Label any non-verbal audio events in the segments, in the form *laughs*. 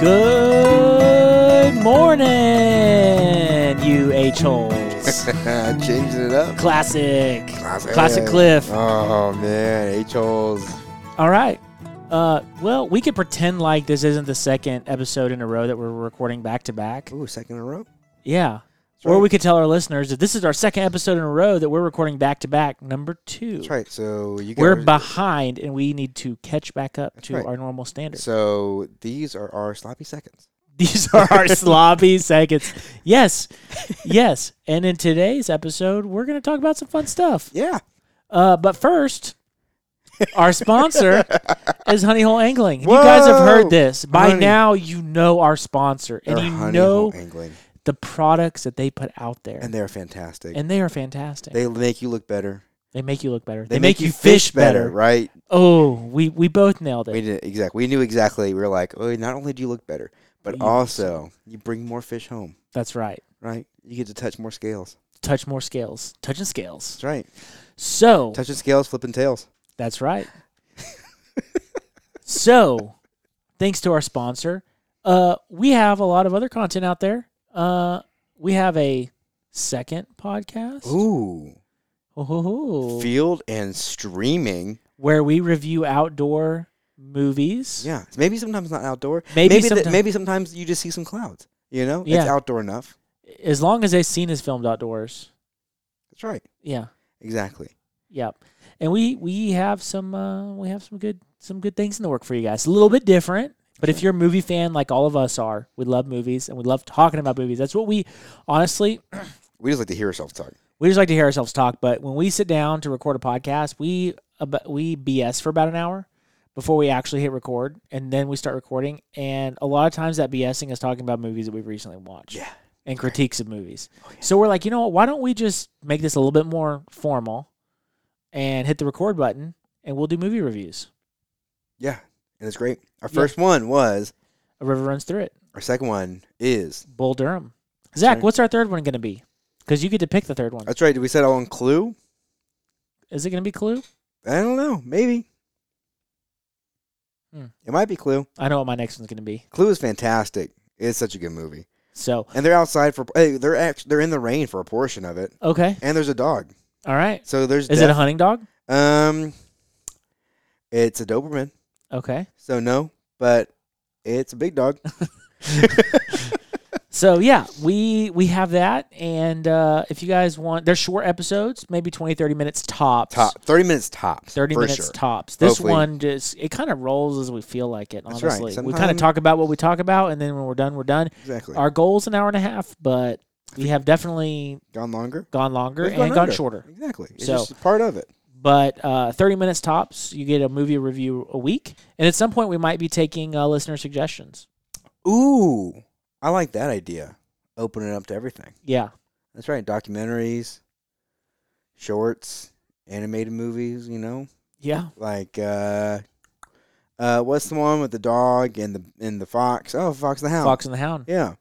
Good morning, you H holes. *laughs* Changing it up. Classic. Classic. Classic Cliff. Oh man, H holes. All right. Uh, well, we could pretend like this isn't the second episode in a row that we're recording back to back. Ooh, second in a row. Yeah. That's Or we could tell our listeners that this is our second episode in a row that we're recording back to back, number two. That's right. So you We're behind and we need to catch back up That's to right. our normal standard. So these are our sloppy seconds. *laughs* These are our sloppy seconds. Yes. Yes. And in today's episode, we're going to talk about some fun stuff. Yeah. Uh, but first, our sponsor *laughs* is Honey Hole Angling. And You guys have heard this. By Honey. now, you know our sponsor and you honey know hole angling, the products that they put out there. and they're fantastic. And they are fantastic. They, make you look better. They make you look better. They, They, make, you fish better. right? Oh, we, we both nailed it. We did exactly. We knew exactly. We were like, oh, not only do you look better, but You- also you bring more fish home. That's right. Right? You get to touch more scales. Touch more scales. Touching scales. That's right. So, Touching scales, flipping tails. That's right. *laughs* so, thanks to our sponsor, uh, we have a lot of other content out there. Uh, we have a second podcast Ooh. Field and streaming. where we review outdoor movies. Yeah, maybe sometimes not outdoor. Maybe maybe sometime- maybe sometimes you just see some clouds. You know, it's outdoor enough. As long as a scene is filmed outdoors. That's right. Yeah. Exactly. Yep. And we we have some uh, we have some good some good things in the work for you guys. A little bit different, but if you're a movie fan like all of us are, we love movies and we love talking about movies. That's what we honestly *clears throat* We just like to hear ourselves talk. we just like to hear ourselves talk. But when we sit down to record a podcast, we we BS for about an hour before we actually hit record, and then we start recording. And a lot of times that BSing is talking about movies that we've recently watched Yeah. and critiques of movies. Oh, so we're like, you know what? Why don't we just make this a little bit more formal and hit the record button, and we'll do movie reviews. Yeah, and it's great. Our first one was. A river runs through it. Our second one is. Bull Durham. Zach, what's our third one going to be? Because you get to pick the third one. That's right. Did we set all on Clue? Is it going to be Clue? I don't know. Maybe. Hmm. It might be Clue. I know what my next one's going to be. Clue is fantastic. It's such a good movie. So And they're outside for. Hey, they're actually they're in the rain for a portion of it, okay, and there's a dog. all right. So there's. Is it a hunting dog? Um. It's a Doberman. Okay. So no, but it's a big dog. *laughs* *laughs* So yeah, we we have that, and uh, if you guys want, they're short episodes, maybe 20, 30 minutes tops. Top thirty minutes tops. Thirty minutes sure. tops. This Hopefully. one just it kind of rolls as we feel like it. That's right. Honestly, we kind of talk about what we talk about, and then when we're done, we're done. Exactly. Our goal's an hour and a half, but we have definitely gone longer. gone longer We've and gone under. shorter. Exactly. It's So- just part of it. But uh, thirty minutes tops, you get a movie review a week, and at some point we might be taking uh, listener suggestions. Ooh, I like that idea. Open it up to everything. Yeah, That's right. Documentaries, shorts, animated movies. You know, yeah. like uh, uh, what's the one with the dog and the and the fox? Oh, Fox and the Hound. Fox and the Hound. Yeah,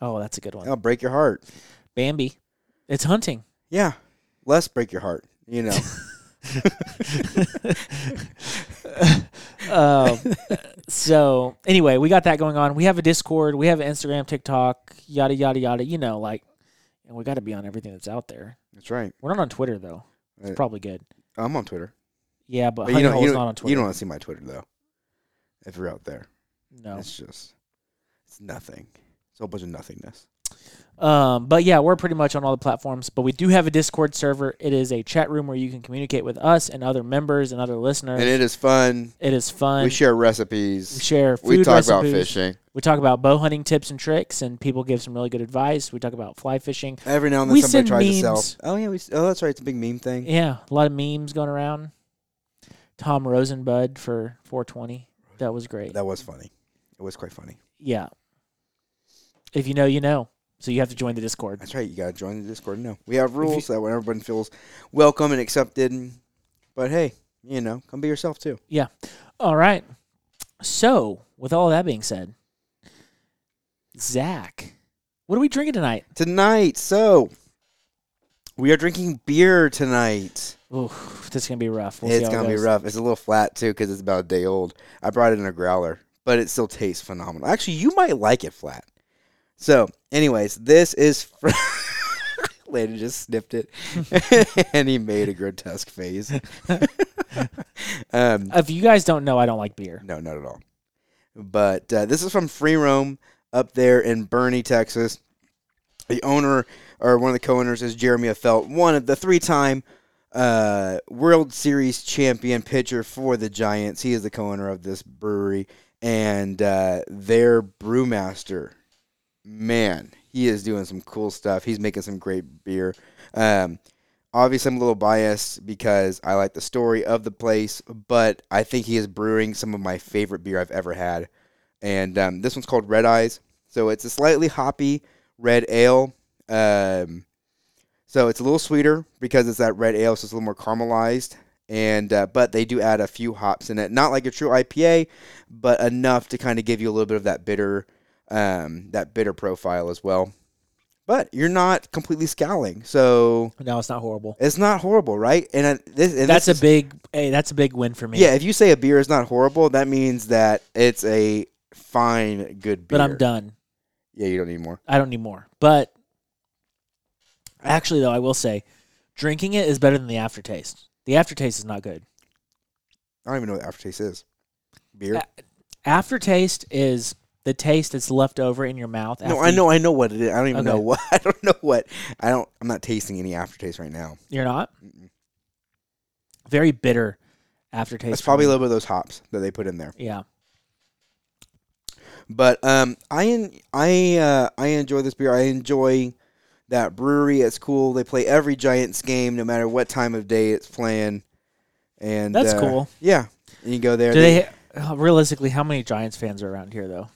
Oh, that's a good one. that'll break your heart. Bambi. It's hunting. Yeah, less break your heart. You know. *laughs* *laughs* um, so anyway, we got that going on. We have a Discord, we have Instagram, TikTok, yada yada yada. You know, like, and we got to be on everything that's out there. That's right. We're not on Twitter though. It's Uh, probably good. I'm on Twitter. Yeah, but, But Honey you don't, Hole's you, not on don't, Twitter. you don't want to see my Twitter though. If you're out there, no. it's just it's nothing. It's a whole bunch of nothingness. Um, but yeah, we're pretty much on all the platforms. But we do have a Discord server. It is a chat room where you can communicate with us and other members and other listeners. And it is fun. it is fun. we share recipes. We share food We talk recipes. about fishing. We talk about bow hunting tips and tricks, and people give some really good advice. We talk about fly fishing. Every now and then We somebody tries to memes. sell. Oh yeah, we, oh that's right. It's a big meme thing. Yeah, a lot of memes going around. Tom Rosenbud for 420. That was great. That was funny. It was quite funny. Yeah. If you know, you know. So you have to join the Discord. That's right. You gotta join the Discord. No, we have rules that when everyone feels welcome and accepted. But hey, you know, come be yourself too. Yeah. All right. So, with all that being said, Zach, what are we drinking tonight? Tonight, so we are drinking beer tonight. Ooh, this is gonna be rough. We'll it's gonna be rough. It's a little flat too because it's about a day old. I brought it in a growler, but it still tastes phenomenal. Actually, you might like it flat. So, anyways, this is. Fr- *laughs* Landon just sniffed it, *laughs* and he made a grotesque face. *laughs* um, If you guys don't know, I don't like beer. no, not at all. But uh, this is from Free Roam up there in Boerne, Texas. The owner or one of the co-owners is Jeremy Affeldt, one of the three-time uh, World Series champion pitcher for the Giants. He is the co-owner of this brewery, and uh, their brewmaster, man, he is doing some cool stuff. He's making some great beer. Um, obviously, I'm a little biased because I like the story of the place, but I think he is brewing some of my favorite beer I've ever had. And um, this one's called Red Eyes. So it's a slightly hoppy red ale. Um, so it's a little sweeter because it's that red ale, so it's a little more caramelized. And uh, but they do add a few hops in it, not like a true IPA, but enough to kind of give you a little bit of that bitter, um, that bitter profile as well. But you're not completely scowling, so No, it's not horrible. it's not horrible, right? And, uh, this, and That's a is- big. Hey, that's a big win for me. yeah. If you say a beer is not horrible, that means that it's a fine, good beer. but I'm done. Yeah, you don't need more. I don't need more. But actually, though, I will say, drinking it is better than the aftertaste. The aftertaste is not good. I don't even know what aftertaste is. Beer? Uh, Aftertaste is the taste that's left over in your mouth. no, I know, I know what it is. I don't even Okay. know what. *laughs* I don't know what. I don't. I'm not tasting any aftertaste right now. You're not Mm-mm. very bitter aftertaste. It's for probably a me. little bit of those hops that they put in there. Yeah. But um, I en- I uh, I enjoy this beer. I enjoy that brewery. It's cool. They play every Giants game, no matter what time of day it's playing. And That's uh, cool. Yeah, and you go there. Do they realistically? How many Giants fans are around here, though?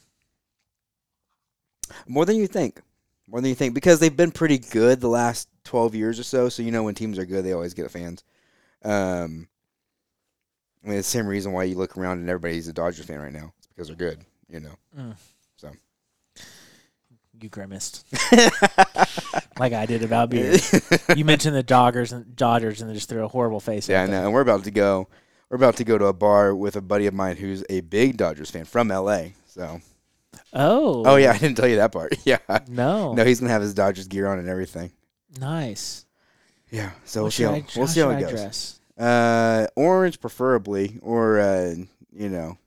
More than you think. More than you think. Because they've been pretty good the last 12 years or so. So, you know, when teams are good, they always get fans. Um, I mean, it's the same reason why you look around and everybody's a Dodgers fan right now. It's because they're good, you know. Mm. So. You grimaced *laughs* like I did about beer. *laughs* you mentioned the Dodgers and Dodgers, and they just threw a horrible face. yeah, I at them. know. And we're about to go. We're about to go to a bar with a buddy of mine who's a big Dodgers fan from LA. So, Oh. oh yeah, I didn't tell you that part. *laughs* Yeah, No. no, he's gonna have his Dodgers gear on and everything. Nice. Yeah, so we'll see how I- we'll see how it goes. dress? Uh, orange preferably, or uh, you know,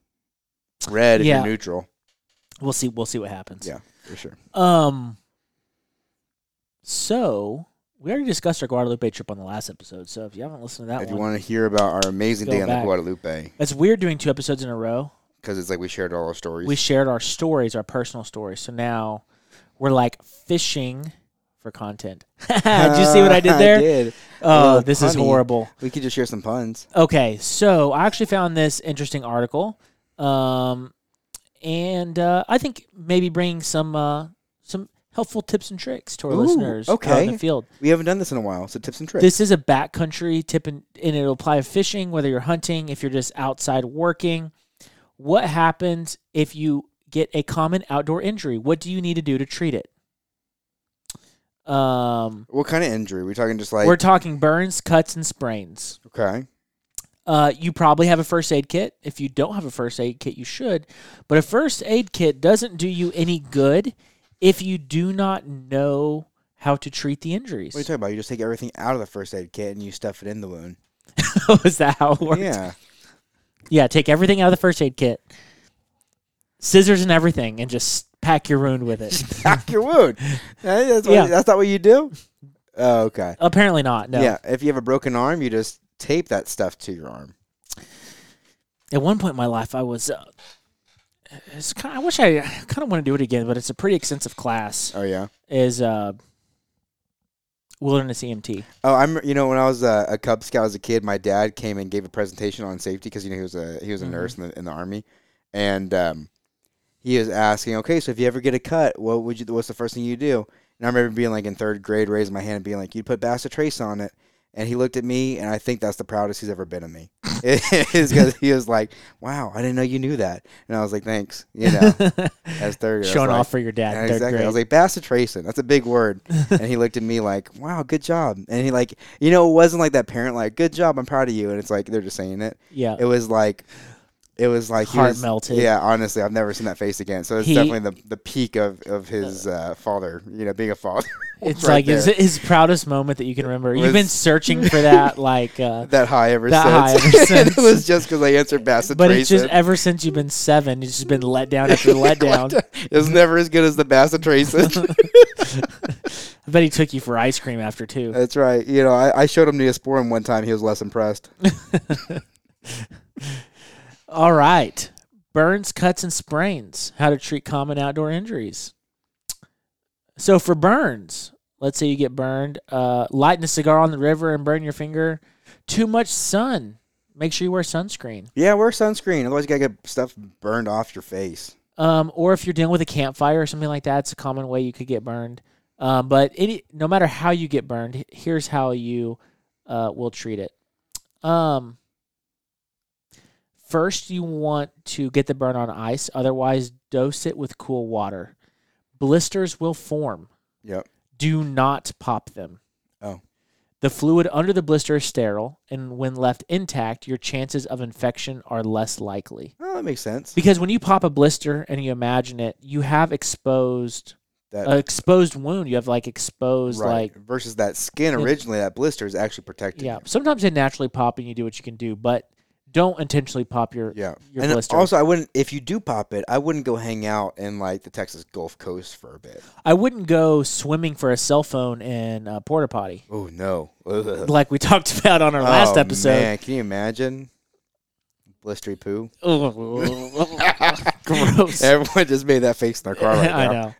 red if you're neutral. We'll see. We'll see what happens. Yeah, for sure. Um. So we already discussed our Guadalupe trip on the last episode. So if you haven't listened to that if you want to hear about our amazing day on back. the Guadalupe, it's weird doing two episodes in a row. Because it's like we shared all our stories. We shared our stories, our personal stories. So now we're like fishing for content. *laughs* did you see what I did *laughs* there? did. Oh, this is horrible. We could just share some puns. Okay, so I actually found this interesting article, um, and uh, I think maybe bring some uh, some helpful tips and tricks to our Ooh, listeners out okay. in the field. We haven't done this in a while, so tips and tricks. This is a backcountry tip, and, and it'll apply to fishing, whether you're hunting, if you're just outside working. What happens if you get a common outdoor injury? What do you need to do to treat it? Um, what kind of injury? We're talking just like we're talking burns, cuts, and sprains. okay, Uh, you probably have a first aid kit. If you don't have a first aid kit, you should. But a first aid kit doesn't do you any good if you do not know how to treat the injuries. what are you talking about? You just take everything out of the first aid kit and you stuff it in the wound. *laughs* Is that how it works? Yeah, Yeah, take everything out of the first aid kit, scissors and everything, and just pack your wound with it. *laughs* pack your wound. *laughs* Hey, that's, what, Yeah. that's not what you do. Oh, okay. Apparently not. No. Yeah, if you have a broken arm, you just tape that stuff to your arm. At one point in my life, I was. Uh, it's kind. I wish I kind of want to do it again, but it's a pretty extensive class. Oh yeah. Is uh, wilderness EMT. Oh, I'm. You know, when I was a, a Cub Scout as a kid, my dad came and gave a presentation on safety because you know he was a he was a Mhm. nurse in the in the army, and um, he was asking, okay, so if you ever get a cut, what would you? What's the first thing you do? And I remember being like in third grade, raising my hand and being like, "You'd put Bacitracin on it." And he looked at me, and I think that's the proudest he's ever been of me. *laughs* Is because he was like, "Wow, I didn't know you knew that," and I was like, "Thanks." You know, *laughs* as third, grade, Showing like- off for your dad. yeah, exactly. I was like, Bacitracin. That's a big word. and he looked at me like, wow, good job. And he like, you know, it wasn't like that parent like, good job, I'm proud of you. And it's like they're just saying it. yeah. It was like, it was like he Heart was- melted. Yeah, honestly, I've never seen that face again. So it's definitely the the peak of of his uh, father. You know, being a father. *laughs* It's right like his, his proudest moment that you can remember. You've been searching for *laughs* that, like, uh, that high ever That since. high ever *laughs* since. it was just because I answered bacitracin but it's just ever since you've been seven, you've just been let down after let down. it was never as good as the bacitracin. I bet he took you for ice cream after too. That's right. You know, I, I showed him Neosporin one time. He was less impressed. All right. Burns, cuts, and sprains. How to treat common outdoor injuries. So for burns, let's say you get burned, uh, lighten a cigar on the river and burn your finger. Too much sun. Make sure you wear sunscreen. Yeah, wear sunscreen. Otherwise, you gotta get stuff burned off your face. Um, or if you're dealing with a campfire or something like that, it's a common way you could get burned. Um, but any, no matter how you get burned, here's how you uh, will treat it. Um, first, you want to get the burn on ice. Otherwise, dose it with cool water. Blisters will form. Yep. Do not pop them. Oh. The fluid under the blister is sterile, and when left intact, your chances of infection are less likely. Oh, that makes sense. Because when you pop a blister and you imagine it, you have exposed That exposed wound. You have like exposed right like versus that skin originally. That blister is actually protecting. yeah. you. Sometimes they naturally pop and you do what you can do, but don't intentionally pop your Yeah. your and blister. also, I wouldn't if you do pop it. I wouldn't go hang out in like the Texas Gulf Coast for a bit. I wouldn't go swimming for a cell phone in a porta potty Oh no. Ugh. like we *laughs* talked about on our last Oh, episode. Man, can you imagine? Blistery poo. *laughs* Gross. Everyone just made that face in their car right *laughs* now. I know.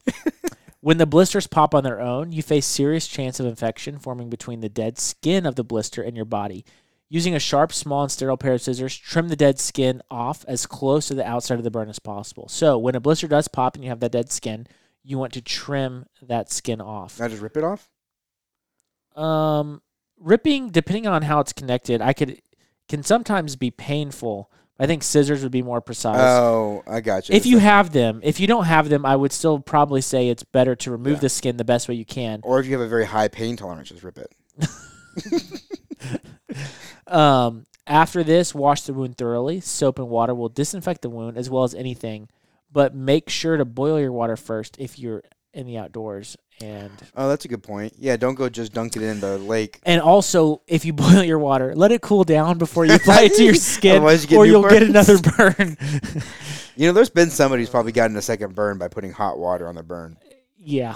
when the blisters pop on their own, you face serious chance of infection forming between the dead skin of the blister and your body. Using a sharp, small, and sterile pair of scissors, trim the dead skin off as close to the outside of the burn as possible. So, when a blister does pop and you have that dead skin, you want to trim that skin off. Now just rip it off. Um, ripping, depending on how it's connected, I could can sometimes be painful. I think scissors would be more precise. Oh, I got you. If you have them, if you don't have them, I would still probably say it's better to remove Yeah. the skin the best way you can. or if you have a very high pain tolerance, just rip it. *laughs* *laughs* Um, after this, wash the wound thoroughly. Soap and water will disinfect the wound as well as anything, but make sure to boil your water first if you're in the outdoors. And Oh, that's a good point. Yeah, don't go just dunk it in the lake. and also, if you *laughs* boil your water, let it cool down before you apply it to your *laughs* skin, you or you'll get another *laughs* burn. You know, there's been somebody who's probably gotten a second burn by putting hot water on the burn. yeah.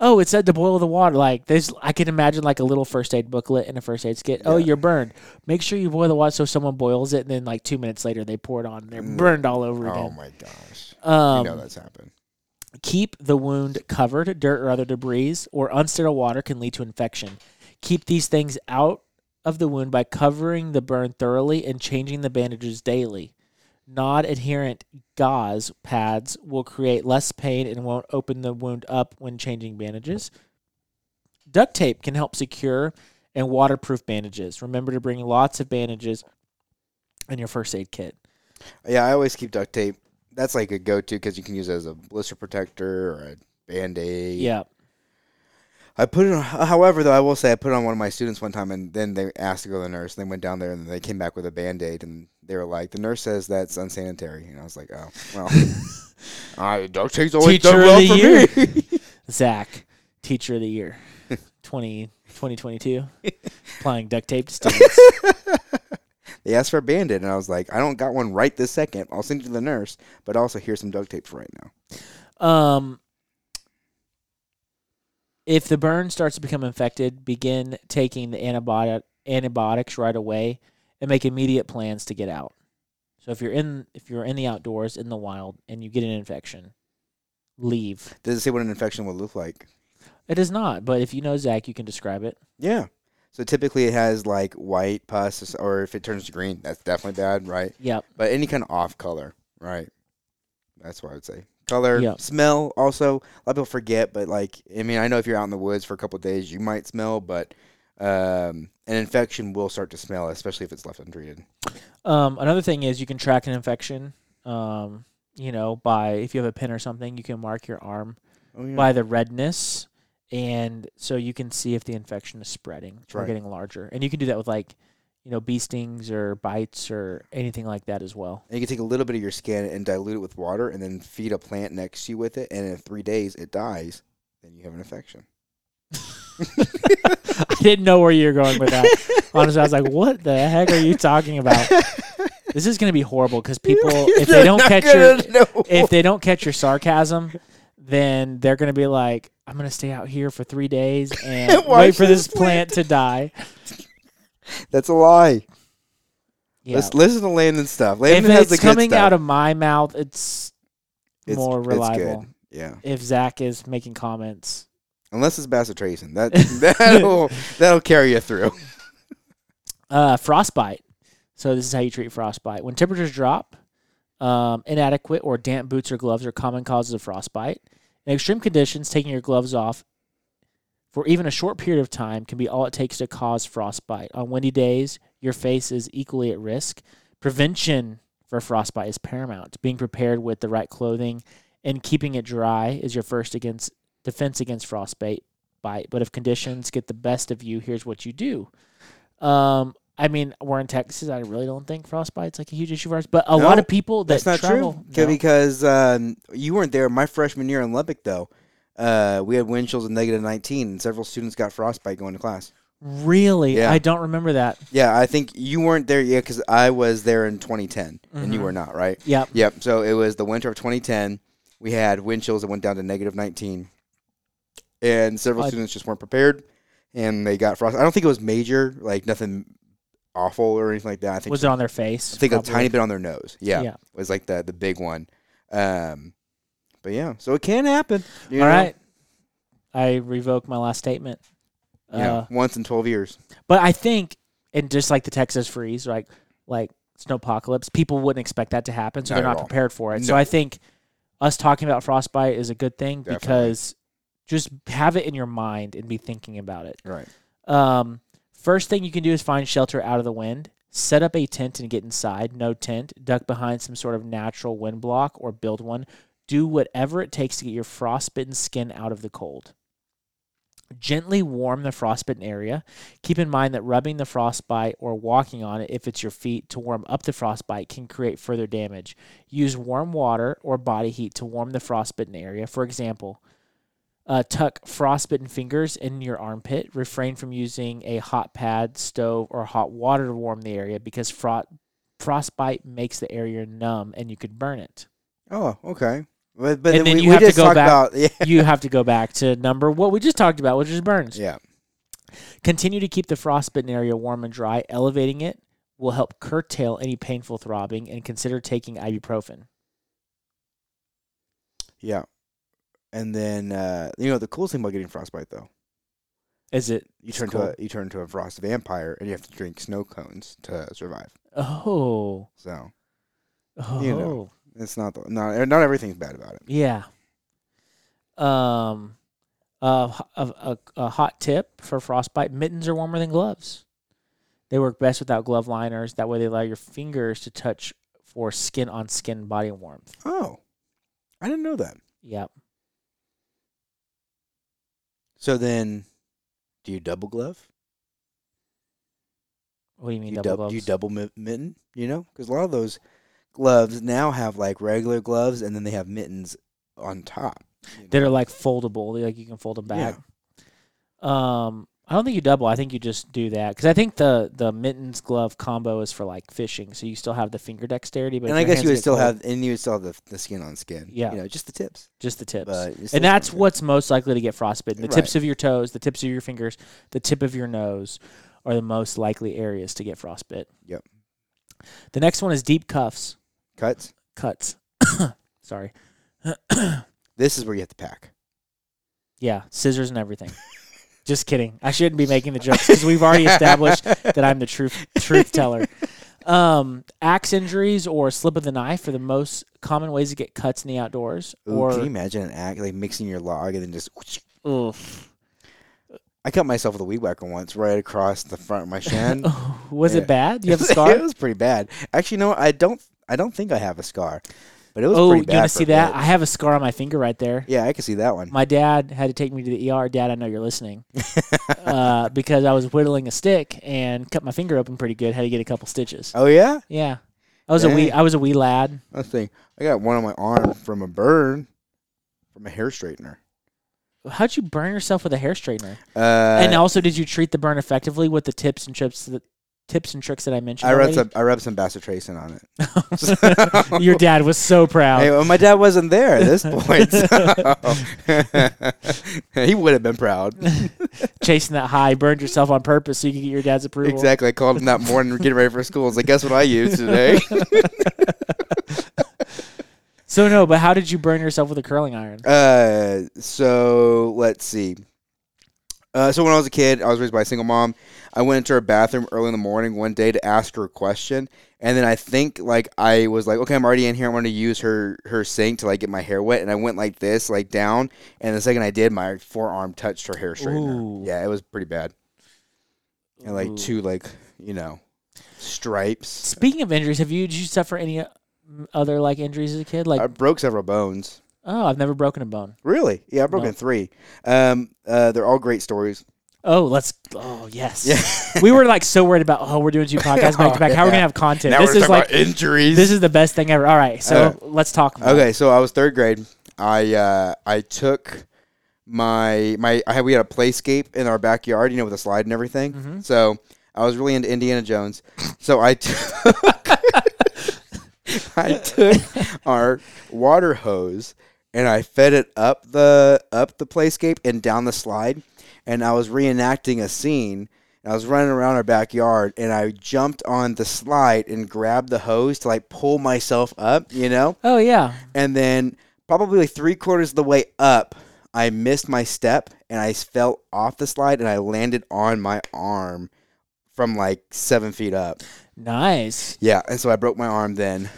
Oh, it said to boil the water. Like there's, I can imagine like a little first aid booklet and a first aid kit. Oh, Yeah. you're burned. Make sure you boil the water so someone boils it, and then like two minutes later they pour it on. and They're Mm. burned all over again. Oh again. my gosh. Um, you know that's happened. keep the wound covered. Dirt or other debris or unsterile water can lead to infection. Keep these things out of the wound by covering the burn thoroughly and changing the bandages daily. Non adherent gauze pads will create less pain and won't open the wound up when changing bandages. Duct tape can help secure and waterproof bandages. Remember to bring lots of bandages in your first aid kit. Yeah, I always keep duct tape. That's like a go-to because you can use it as a blister protector or a band-aid. Yeah. I put it on. Uh, however, though, I will say I put it on one of my students one time, and then they asked to go to the nurse. And They went down there, and they came back with a band-aid, and they were like, "The nurse says that's unsanitary." And I was like, "Oh, well, *laughs* uh, duct tape's always Teacher done of the for year. me." *laughs* Zach, teacher of the year, *laughs* 20, 2022, applying duct tape to students. they asked for a band-aid, and I was like, "I don't got one right this second. I'll send you to the nurse, but also here's some duct tape for right now." Um, if the burn starts to become infected, begin taking the antibiotic antibiotics right away, and make immediate plans to get out. So if you're in if you're in the outdoors in the wild and you get an infection, leave. Does it say what an infection would look like? It is not, but if you know Zach, you can describe it. Yeah. So typically it has like white pus, or if it turns to green, that's definitely bad, right? Yep. But any kind of off color, right? That's what I would say. Color, Yeah. smell. Also, a lot of people forget, but like, I mean, I know if you're out in the woods for a couple of days, you might smell, but um, an infection will start to smell, especially if it's left untreated. Um, another thing is you can track an infection. Um, you know, by if you have a pin or something, you can mark your arm Oh yeah. by the redness, and so you can see if the infection is spreading or right. getting larger. And you can do that with like, you know bee stings or bites or anything like that as well. And you can take a little bit of your skin and dilute it with water, and then feed a plant next to you with it. And in three days, it dies. Then you have an infection. *laughs* I didn't know where you were going with that. Honestly, I was like, "What the heck are you talking about?" This is going to be horrible because *laughs* people, *laughs* if they don't catch your, know. if they don't catch your sarcasm, then they're going to be like, "I'm going to stay out here for three days and wait for this plant to die." That's a lie. Yeah. Let's listen to Landon stuff. if Landon has the it's good coming stuff. out of my mouth, it's, It's- more it's reliable. good. Yeah, If Zach is making comments, unless it's bacitracin, that *laughs* that'll that'll carry you through. *laughs* Uh, frostbite. So this is how you treat frostbite. When temperatures drop, um, inadequate or damp boots or gloves are common causes of frostbite. In extreme conditions, taking your gloves off for even a short period of time can be all it takes to cause frostbite. On windy days, your face is equally at risk. Prevention for frostbite is paramount. Being prepared with the right clothing and keeping it dry is your first against defense against frostbite. Bite. But if conditions get the best of you, here's what you do. Um, I mean, we're in Texas. I really don't think frostbite's like a huge issue for us. But a No, lot of people that That's not travel, true. No. Because um, you weren't there my freshman year in Lubbock, though. Uh, we had wind chills of negative 19, and several students got frostbite going to class. Really, Yeah. I don't remember that. Yeah, I think you weren't there yet because I was there in 2010, and you Mhm. were not, right? Yep. Yep. So it was the winter of 2010. We had wind chills that went down to negative 19, and several I- students just weren't prepared, and they got frost. I don't think it was major, like nothing awful or anything like that. I think Was it on their face? I think Probably. a tiny bit on their nose. Yeah, Yeah. was like the the big one. Um, but yeah, so it can happen. All know? right. I revoke my last statement. Yeah, Uh, once in 12 years. but I think, and just like the Texas freeze, like like snowpocalypse, people wouldn't expect that to happen, so Not they're not all. prepared for it. So I think us talking about frostbite is a good thing Definitely. because just have it in your mind and be thinking about it. Right. Um, first thing you can do is find shelter out of the wind. Set up a tent and get inside. No tent. Duck behind some sort of natural wind block or build one. Do whatever it takes to get your frostbitten skin out of the cold. Gently warm the frostbitten area. Keep in mind that rubbing the frostbite or walking on it, if it's your feet, to warm up the frostbite can create further damage. Use warm water or body heat to warm the frostbitten area. For example, uh, tuck frostbitten fingers in your armpit. Refrain from using a hot pad, stove, or hot water to warm the area because frost frostbite makes the area numb and you could burn it. Oh, okay. But, but And then, then we, you we have to go back- about *laughs* yeah. you have to go back to number what we just talked about, which is burns. Yeah. Continue to keep the frostbitten area warm and dry. Elevating it will help curtail any painful throbbing and consider taking ibuprofen. Yeah. And then uh, you know the coolest thing about getting frostbite though, Is it? you turn to a you turn into a frost vampire and you have to drink snow cones to survive. Oh. So Oh. You know. it's not the, not not everything's bad about it. Yeah. Um, uh, a, a, a hot tip for frostbite: mittens are warmer than gloves. They work best without glove liners. That way, they allow your fingers to touch for skin on skin body warmth. Oh, I didn't know that. Yep. So then, do you double glove? What do you mean you double dub- gloves? do you double mitten? You know, because a lot of those gloves now have like regular gloves and then they have mittens on top. you that know? are like foldable. Like you can fold them back. Um, I don't think you double. I think you just do that because I think the the mittens glove combo is for like fishing, so you still have the finger dexterity. But and I guess you would still cold, have, and you would still have the, the skin on skin. Yeah. you know, just the tips. just the tips. And that's what's most likely to get frostbitten. The Right. tips of your toes, the tips of your fingers, the tip of your nose are the most likely areas to get frostbit. Yep. The next one is deep cuffs, cuts. cuts. *coughs* Sorry. This is where you have to pack. Yeah, scissors and everything. *laughs* Just kidding. I shouldn't be making the jokes because we've already established that I'm the truth truth teller. Um, axe injuries or slip of the knife are the most common ways to get cuts in the outdoors. Ooh, or can you imagine an act like mixing your log and then just? oof. I cut myself with a weed whacker once, right across the front of my shin. *laughs* was Yeah. it bad? Do you have a *laughs* scar? it was pretty bad. Actually, no, I don't. I don't think I have a scar. But it was oh, pretty you bad. want to see that? I have a scar on my finger right there. yeah, I can see that one. My dad had to take me to the ER. Dad, I know you're listening, *laughs* uh, because I was whittling a stick and cut my finger open pretty good. Had to get a couple stitches. oh yeah, Yeah, I was a wee. I was a wee lad. let's see. I got one on my arm from a burn from a hair straightener. How'd you burn yourself with a hair straightener? Uh, and also, did you treat the burn effectively with the tips and trips, that, tips and tricks that I mentioned? I rubbed already? some. I rubbed some bacitracin on it. *laughs* Your dad was so proud. Hey, well, my dad wasn't there at this *laughs* point. so- *laughs* he would have been proud. Chasing that high, burned yourself on purpose so you could get your dad's approval. Exactly. I called him that morning, getting ready for school. I was like, "Guess what I used today?" So no, but how did you burn yourself with a curling iron? Uh, so let's see. Uh, so when I was a kid, I was raised by a single mom. I went into her bathroom early in the morning one day to ask her a question, and then I think like I was like, okay, I'm already in here. I'm going to use her her sink to like get my hair wet, and I went like this, like down, and the second I did, my forearm touched her hair straightener. Ooh. Yeah, it was pretty bad. And like Ooh. two like you know stripes. Speaking of injuries, have you did you suffer any uh, other like injuries as a kid? Like, I broke several bones. Oh, I've never broken a bone. Really? Yeah, I've broken No. three. Um, uh, they're all great stories. Oh, let's. Oh, yes. Yeah. *laughs* we were like so worried about. Oh, we're doing two *laughs* podcasts back to back. How are we gonna have content? Now this we're is talking like about injuries. this is the best thing ever. All right, so Uh, let's talk. About it. okay. So I was third grade. I uh, I took my my I had we had a playscape in our backyard, you know, with a slide and everything. Mhm. So I was really into Indiana Jones. So I *laughs* took I took our water hose and I fed it up the up the playscape and down the slide, and I was reenacting a scene. And I was running around our backyard, and I jumped on the slide and grabbed the hose to like pull myself up, you know. Oh yeah. And then probably like three quarters of the way up, I missed my step and I fell off the slide and I landed on my arm from like seven feet up. Nice. Yeah, and so I broke my arm then.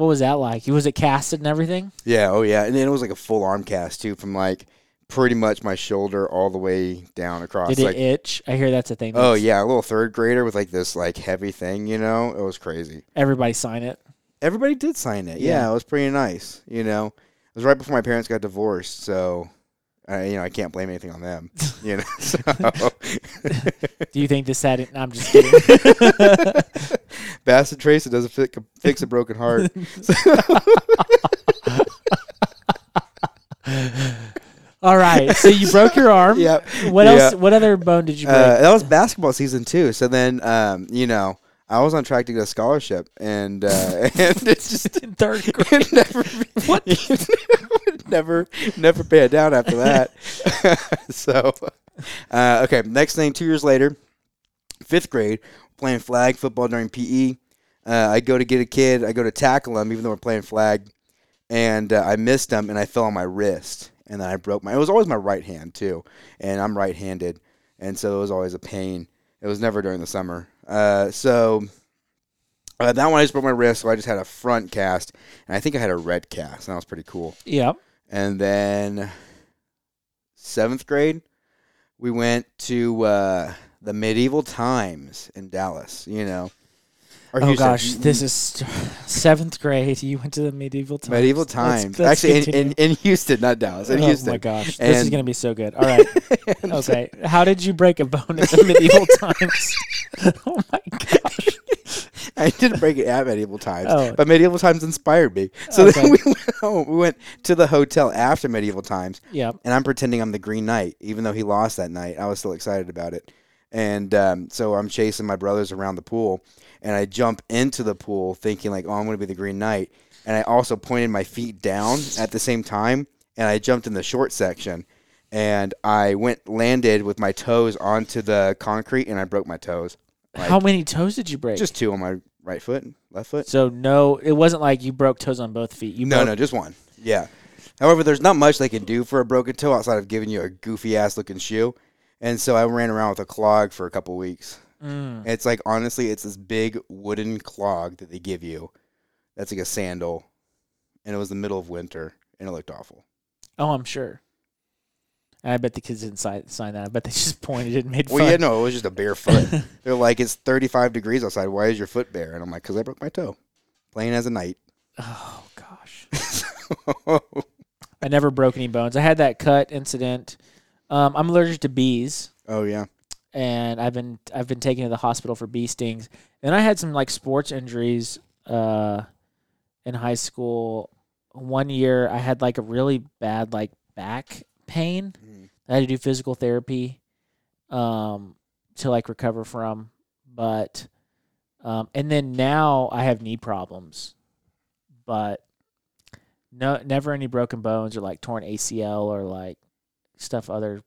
What was that like? Was it casted and everything? Yeah, oh yeah, and then it was like a full arm cast too, from like pretty much my shoulder all the way down across. Did it like, itch? I hear that's a thing. oh yeah, a little third grader with like this like heavy thing, you know, it was crazy. Everybody sign it. Everybody did sign it. Yeah, Yeah. it was pretty nice. You know, it was right before my parents got divorced, so I, you know I can't blame anything on them. *laughs* You know, *laughs* so Do you think this had it? I'm just *laughs* kidding. Bacitracin it doesn't fix a, fix a broken heart. All right. So you broke your arm. Yep. What Yeah. else? What other bone did you break? Uh, that was basketball season too. So then, um, you know, I was on track to get a scholarship, and uh, and it's just in third grade. never what *laughs* never never pay it down after that. *laughs* so uh, okay, next thing, two years later, fifth grade, playing flag football during PE. Uh, I go to get a kid. I go to tackle him, even though we're playing flag, and uh, I missed him, and I fell on my wrist, and then I broke my. It was always my right hand too, and I'm right-handed, and so it was always a pain. It was never during the summer. Uh, so uh, that one I just broke my wrist, so I just had a front cast, and I think I had a red cast, and that was pretty cool. Yep. And then seventh grade, we went to uh, the medieval times in Dallas. You know, Or Oh Houston. gosh, this is st- seventh grade. *laughs* You went to the medieval times. medieval Let's- times. let's Actually, in, in, in Houston, not Dallas. In oh Houston. my gosh, this is gonna be so good. *laughs* All right, *laughs* okay. How did you break a bone at the medieval times? oh my gosh. I didn't break it at medieval times, Oh. but medieval times inspired me. So Okay. then *laughs* we went home. We went to the hotel after medieval times, Yep. and I'm pretending I'm the Green Knight, even though he lost that night. I was still excited about it, and um, so I'm chasing my brothers around the pool, and I jump into the pool thinking like, oh, I'm going to be the Green Knight, and I also pointed my feet down at the same time, and I jumped in the short section. And I went landed with my toes onto the concrete, and I broke my toes. Like, How many toes did you break? Just two on my right foot, left foot. so no, it wasn't like you broke toes on both feet. You no, broke, no, just one. Yeah. However, there's not much they can do for a broken toe outside of giving you a goofy ass looking shoe. And so I ran around with a clog for a couple weeks. Mm. It's like honestly, it's this big wooden clog that they give you. That's like a sandal, and it was the middle of winter, and it looked awful. Oh, I'm sure. I bet the kids didn't sign, sign that. I bet they *laughs* just pointed and made Well, fun. yeah, no, it was just a bare *laughs* foot. They're like, it's 35 degrees outside. Why is your foot bare? And I'm like, because I broke my toe, playing as a knight. *laughs* Oh gosh. gosh. I never broke any bones. I had that cut incident. Um, I'm allergic to bees, oh yeah. and I've been I've been taken to the hospital for bee stings. And I had some like sports injuries uh, in high school. One year, I had like a really bad like back pain. Mm. I had to do physical therapy um, to like recover from. But um, and then now I have knee problems, but no, never any broken bones or like torn ACL or like stuff. Other,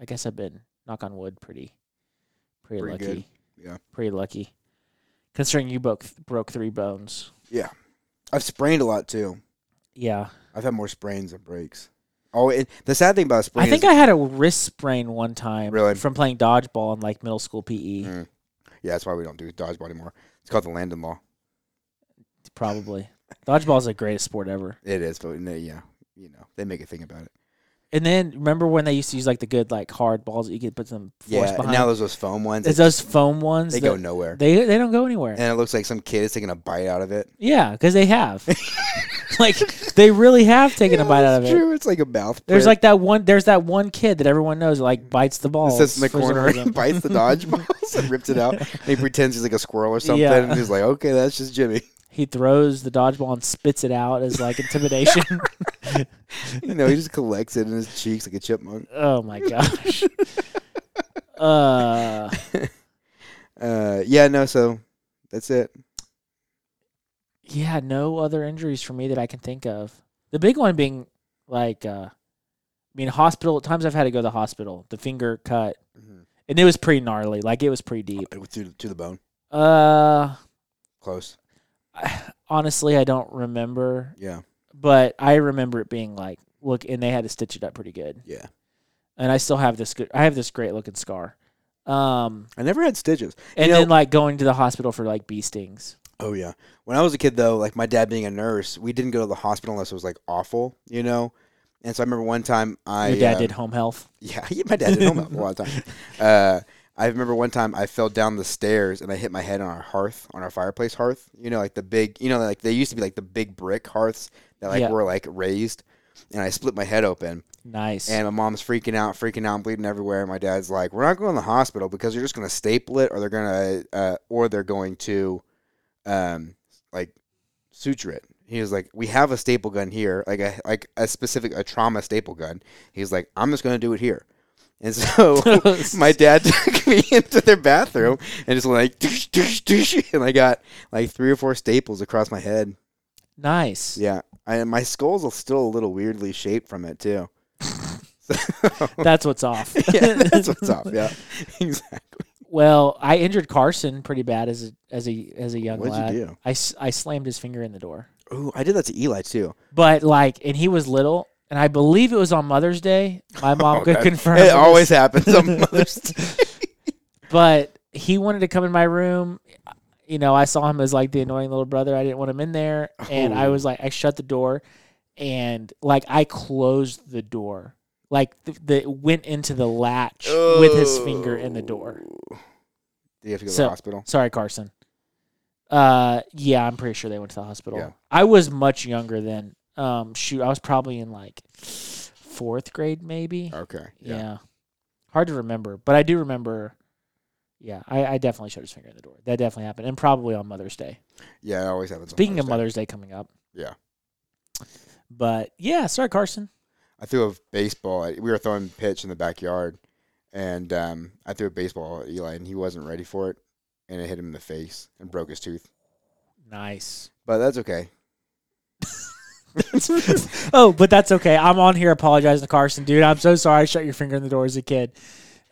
I guess I've been knock on wood, pretty, pretty, Pretty lucky. good. Yeah. pretty lucky. Considering you broke broke three bones. Yeah, I've sprained a lot too. Yeah, I've had more sprains than breaks. Oh, it, the sad thing about a sprain I think is, I had a wrist sprain one time Really? from playing dodgeball in like middle school PE. Mm. yeah, that's why we don't do dodgeball anymore. It's called the Landon Law. Probably dodgeball is the greatest sport ever. It is, but no, yeah, you know they make a thing about it. And then remember when they used to use like the good like hard balls that you could put some force Yeah, behind? now there's those foam ones. it's those foam ones. they go nowhere, They they don't go anywhere. and it looks like some kid is taking a bite out of it. Yeah, because they have. *laughs* *laughs* like they really have taken a bite out of that's it. True, it's like a mouth. There's print. like that one. There's that one kid that everyone knows like bites the ball. It sits in the corner and bites the *laughs* dodgeballs and rips it out. And he pretends he's like a squirrel or something, Yeah. and he's like, "Okay, that's just Jimmy." He throws the dodgeball and spits it out as like intimidation. *laughs* You know, he just collects it in his cheeks like a chipmunk. oh my gosh. uh, Uh, yeah, no, so that's it. Yeah, no other injuries for me that I can think of. The big one being like, uh, I mean, hospital. At Times I've had to go to the hospital. The finger cut, and it was pretty gnarly. Like it was pretty deep. It was to, to the bone, Uh, close. *sighs* honestly, I don't remember, Yeah, but I remember it being like, look, and they had to stitch it up pretty good. yeah. And I still have this good. I have this great looking scar. Um, I never had stitches. and You then like going to the hospital for like bee stings. Oh yeah. When I was a kid though, like my dad being a nurse, we didn't go to the hospital unless it was like awful, you know. And so I remember one time I Your dad uh, did home health. *laughs* Yeah, yeah, my dad did home health a *laughs* lot of time. Uh, I remember one time I fell down the stairs and I hit my head on our hearth, on our fireplace hearth. You know, like the big, you know, like they used to be like the big brick hearths that like Yeah. were like raised, and I split my head open. Nice. And my mom's freaking out, freaking out, bleeding everywhere. And my dad's like, "We're not going to the hospital because you're just going to staple it, or they're going to, uh, or they're going to, um, like suture it." He was like, "We have a staple gun here, like a like a specific a trauma staple gun." He's like, "I'm just going to do it here." And so *laughs* my dad *laughs* took me into their bathroom and just went like, "Doosh, doosh, doosh," and I got like three or four staples across my head. nice. Yeah, I, my skull's still a little weirdly shaped from it too. So- *laughs* That's what's off. yeah, that's what's off. Yeah, exactly. Well, I injured Carson pretty bad as a as a as a young What'd lad. you do? I, I slammed his finger in the door. Ooh, I did that to Eli too. But like, and he was little, and I believe it was on Mother's Day. My *laughs* mom Oh, could confirm. It always happens on *laughs* Mother's Day. But he wanted to come in my room. You know, I saw him as like the annoying little brother. I didn't want him in there, and I Oh. was like, I shut the door, and like I closed the door, like the, the went into the latch with his finger in the door. Oh. Did you have to go to the hospital? Sorry, Carson. Uh, yeah, I'm pretty sure they went to the hospital. Yeah. I was much younger then. Um, shoot, I was probably in like fourth grade, maybe. Okay. Yeah. Yeah. Hard to remember, but I do remember. Yeah, I, I definitely showed his finger in the door. That definitely happened, and probably on Mother's Day. Yeah, it always happens. on Speaking of Day. Mother's Day coming up. Yeah. But yeah, sorry, Carson. I threw a baseball. At, we were throwing pitch in the backyard, and um, I threw a baseball at Eli, and he wasn't ready for it, and it hit him in the face and broke his tooth. Nice. But that's okay. *laughs* oh, but that's okay. I'm on here apologizing to Carson, dude. I'm so sorry I shut your finger in the door as a kid.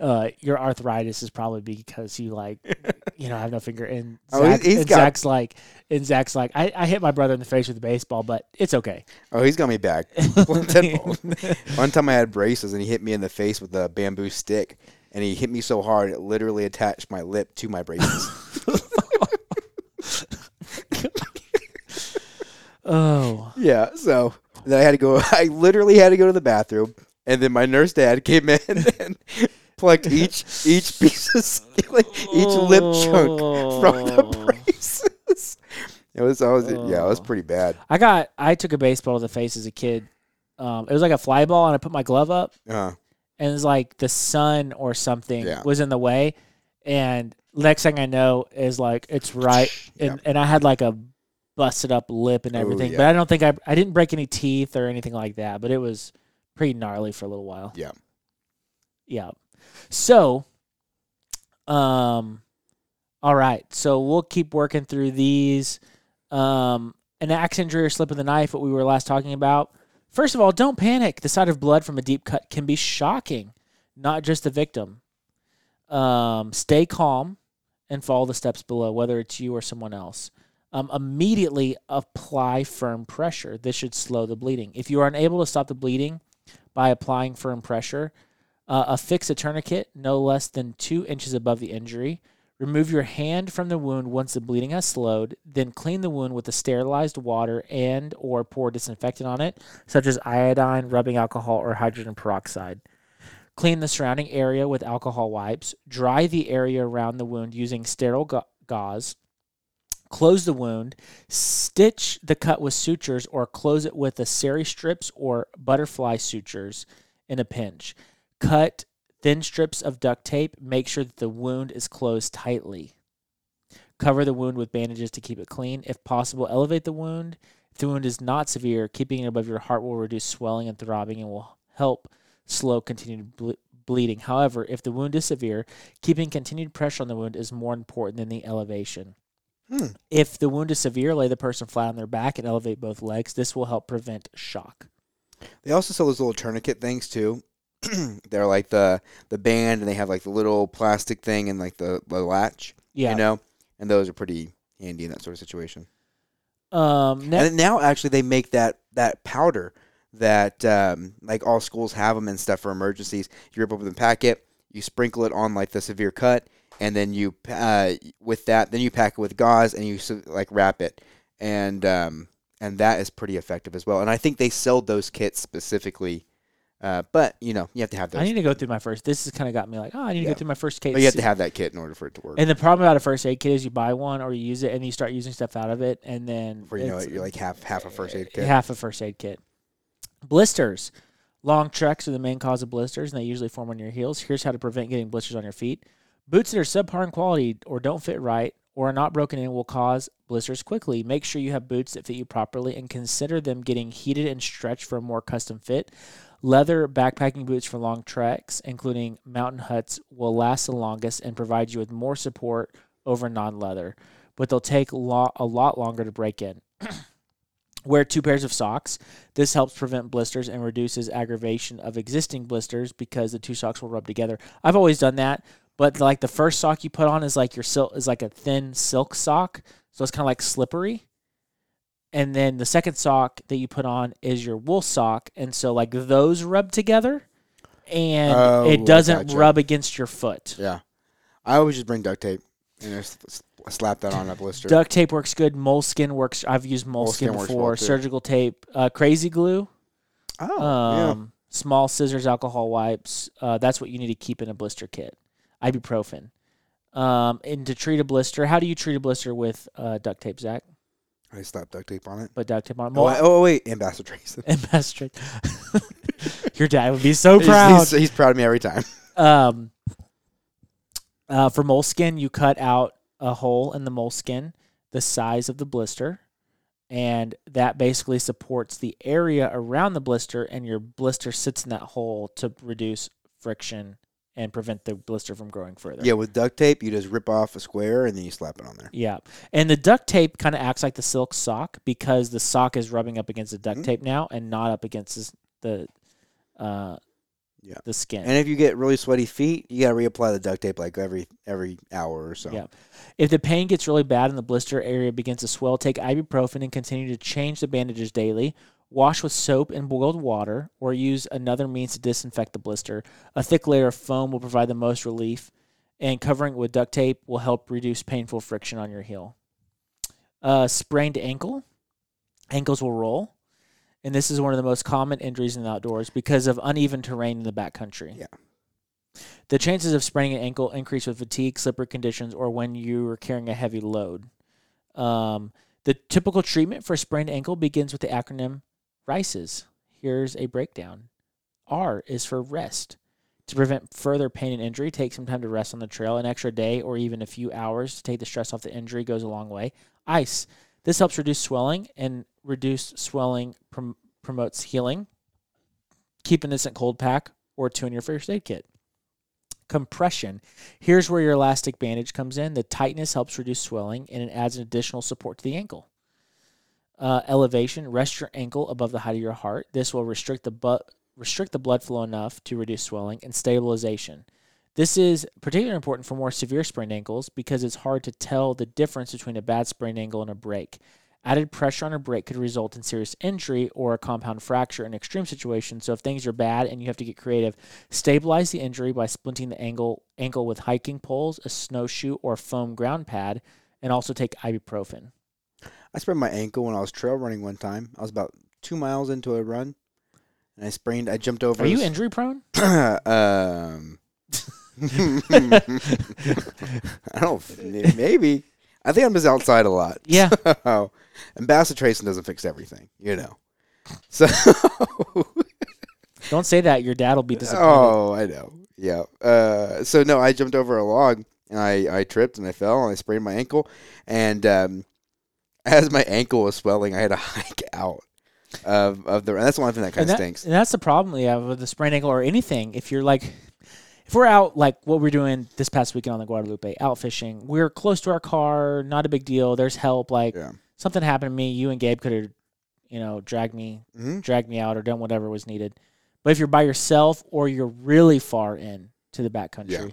Uh, your arthritis is probably because you like, *laughs* you know, have no finger. And, Oh, he's- Zach, he's and got- Zach's like, and Zach's like, I, I hit my brother in the face with a baseball, but it's okay. Oh, he's got me back. *laughs* Tenfold. One time I had braces, and he hit me in the face with a bamboo stick, and he hit me so hard it literally attached my lip to my braces. *laughs* oh, yeah. So then I had to go. I literally had to go to the bathroom, and then my nurse dad came in and plucked each each piece of like each lip chunk from the braces. It was, I was, yeah, it was Oh. pretty bad. I got I took a baseball to the face as a kid. Um, it was like a fly ball, and I put my glove up, Uh, and it was like the sun or something Yeah. was in the way, and next thing I know is like it's right, *sniffs* and and I had like a busted up lip and Ooh, everything, yeah. but I don't think I I didn't break any teeth or anything like that, but it was pretty gnarly for a little while. Yeah. Yeah. So, um, all right. So we'll keep working through these. Um, an axe injury or slip of the knife, what we were last talking about. First of all, don't panic. The sight of blood from a deep cut can be shocking, not just the victim. Um, stay calm and follow the steps below, whether it's you or someone else. Um, immediately apply firm pressure. This should slow the bleeding. If you are unable to stop the bleeding by applying firm pressure, uh, affix a tourniquet no less than two inches above the injury. Remove your hand from the wound once the bleeding has slowed. Then clean the wound with the sterilized water and or pour disinfectant on it, such as iodine, rubbing alcohol, or hydrogen peroxide. Clean the surrounding area with alcohol wipes. Dry the area around the wound using sterile ga- gauze. Close the wound. Stitch the cut with sutures or close it with the Steri-Strips or butterfly sutures in a pinch. Cut thin strips of duct tape. Make sure that the wound is closed tightly. Cover the wound with bandages to keep it clean. If possible, elevate the wound. If the wound is not severe, keeping it above your heart will reduce swelling and throbbing and will help slow continued ble- bleeding. However, if the wound is severe, keeping continued pressure on the wound is more important than the elevation. Hmm. If the wound is severe, lay the person flat on their back and elevate both legs. This will help prevent shock. They also sell those little tourniquet things too. *clears throat* They're like the the band, and they have like the little plastic thing and like the, the latch. Yeah. You know, and those are pretty handy in that sort of situation. Um. ne- And now actually they make that that powder that um, like all schools have them and stuff for emergencies. You rip open the packet, you sprinkle it on like the severe cut, and then you uh, with that then you pack it with gauze and you like wrap it, and um, and that is pretty effective as well. And I think they sell those kits specifically, uh, but you know you have to have those. I need to go through my first. This has kind of got me like, oh, I need to Yeah. go through my first case. but you have to have that kit in order for it to work. And the problem about a first aid kit is you buy one or you use it and you start using stuff out of it, and then Before you know it's- it, you're like half half a first aid kit. half a first aid kit. Blisters. Long treks are the main cause of blisters, and they usually form on your heels. Here's how to prevent getting blisters on your feet. Boots that are subpar in quality or don't fit right or are not broken in will cause blisters quickly. Make sure you have boots that fit you properly and consider them getting heated and stretched for a more custom fit. Leather backpacking boots for long treks, including mountain huts, will last the longest and provide you with more support over non leather, but they'll take lo- a lot longer to break in. *clears throat* Wear two pairs of socks. This helps prevent blisters and reduces aggravation of existing blisters because the two socks will rub together. I've always done that, but like the first sock you put on is like your silk is like a thin silk sock, so it's kind of like slippery. And then the second sock that you put on is your wool sock, and so like those rub together, and Oh, it doesn't gotcha. rub against your foot. Yeah, I always just bring duct tape and just slap that on a blister. Duct tape works good. Moleskin works. I've used moleskin, Moleskin before. well. Surgical tape, uh, crazy glue. oh, um, small scissors, alcohol wipes. Uh, that's what you need to keep in a blister kit. Ibuprofen. Um, and to treat a blister, how do you treat a blister with uh, duct tape, Zach? I slap duct tape on it. Put duct tape on. Oh, I- oh wait, Ambassador *laughs* best trick. *laughs* Your dad would be so *laughs* He's- proud. He's, he's proud of me every time. Um, uh, for moleskin, you cut out a hole in the moleskin the size of the blister, and that basically supports the area around the blister, and your blister sits in that hole to reduce friction and prevent the blister from growing further. Yeah, with duct tape, you just rip off a square and then you slap it on there. Yeah. And the duct tape kind of acts like the silk sock because the sock is rubbing up against the duct Mhm. tape now and not up against this, the uh Yeah. the skin. And if you get really sweaty feet, you gotta reapply the duct tape like every every hour or so. Yeah. If the pain gets really bad and the blister area begins to swell, take ibuprofen and continue to change the bandages daily. Wash with soap and boiled water, or use another means to disinfect the blister. A thick layer of foam will provide the most relief, and covering it with duct tape will help reduce painful friction on your heel. Uh, sprained ankle. Ankles will roll, and this is one of the most common injuries in the outdoors because of uneven terrain in the backcountry. Yeah. The chances of spraining an ankle increase with fatigue, slippery conditions, or when you are carrying a heavy load. Um, The typical treatment for a sprained ankle begins with the acronym RICES. Here's a breakdown. R is for rest. To prevent further pain and injury, take some time to rest on the trail. An extra day or even a few hours to take the stress off the injury goes a long way. Ice. This helps reduce swelling and reduce swelling prom- promotes healing. Keep an instant cold pack or two in your first aid kit. Compression. Here's where your elastic bandage comes in. The tightness helps reduce swelling and it adds an additional support to the ankle. Uh, elevation. Rest your ankle above the height of your heart. This will restrict the restrict the blood flow enough to reduce swelling and stabilization. This is particularly important for more severe sprained ankles because it's hard to tell the difference between a bad sprained ankle and a break. Added pressure on a break could result in serious injury or a compound fracture in extreme situations. So if things are bad and you have to get creative, stabilize the injury by splinting the ankle ankle with hiking poles, a snowshoe, or foam ground pad, and also take ibuprofen. I sprained my ankle when I was trail running one time. I was about two miles into a run, and I sprained. I jumped over. Are you injury prone? *clears throat* um, *laughs* I don't. Maybe. I think I'm just outside a lot. Yeah. So, and bacitracin doesn't fix everything, you know. So. Don't say that. Your dad will be disappointed. oh, I know. Yeah. Uh, so no, I jumped over a log and I, I tripped and I fell and I sprained my ankle. And um, *laughs* as my ankle was swelling, I had to *laughs* hike out of of the. And that's one thing that kind and, of that- stinks. and that's the problem yeah with the sprained ankle or anything. If you're like, if we're out like what we're doing this past weekend on the Guadalupe, out fishing, we're close to our car, not a big deal. There's help. Like Yeah. something happened to me, you and Gabe could have, you know, dragged me, hmm dragged me out or done whatever was needed. But if you're by yourself or you're really far in to the backcountry,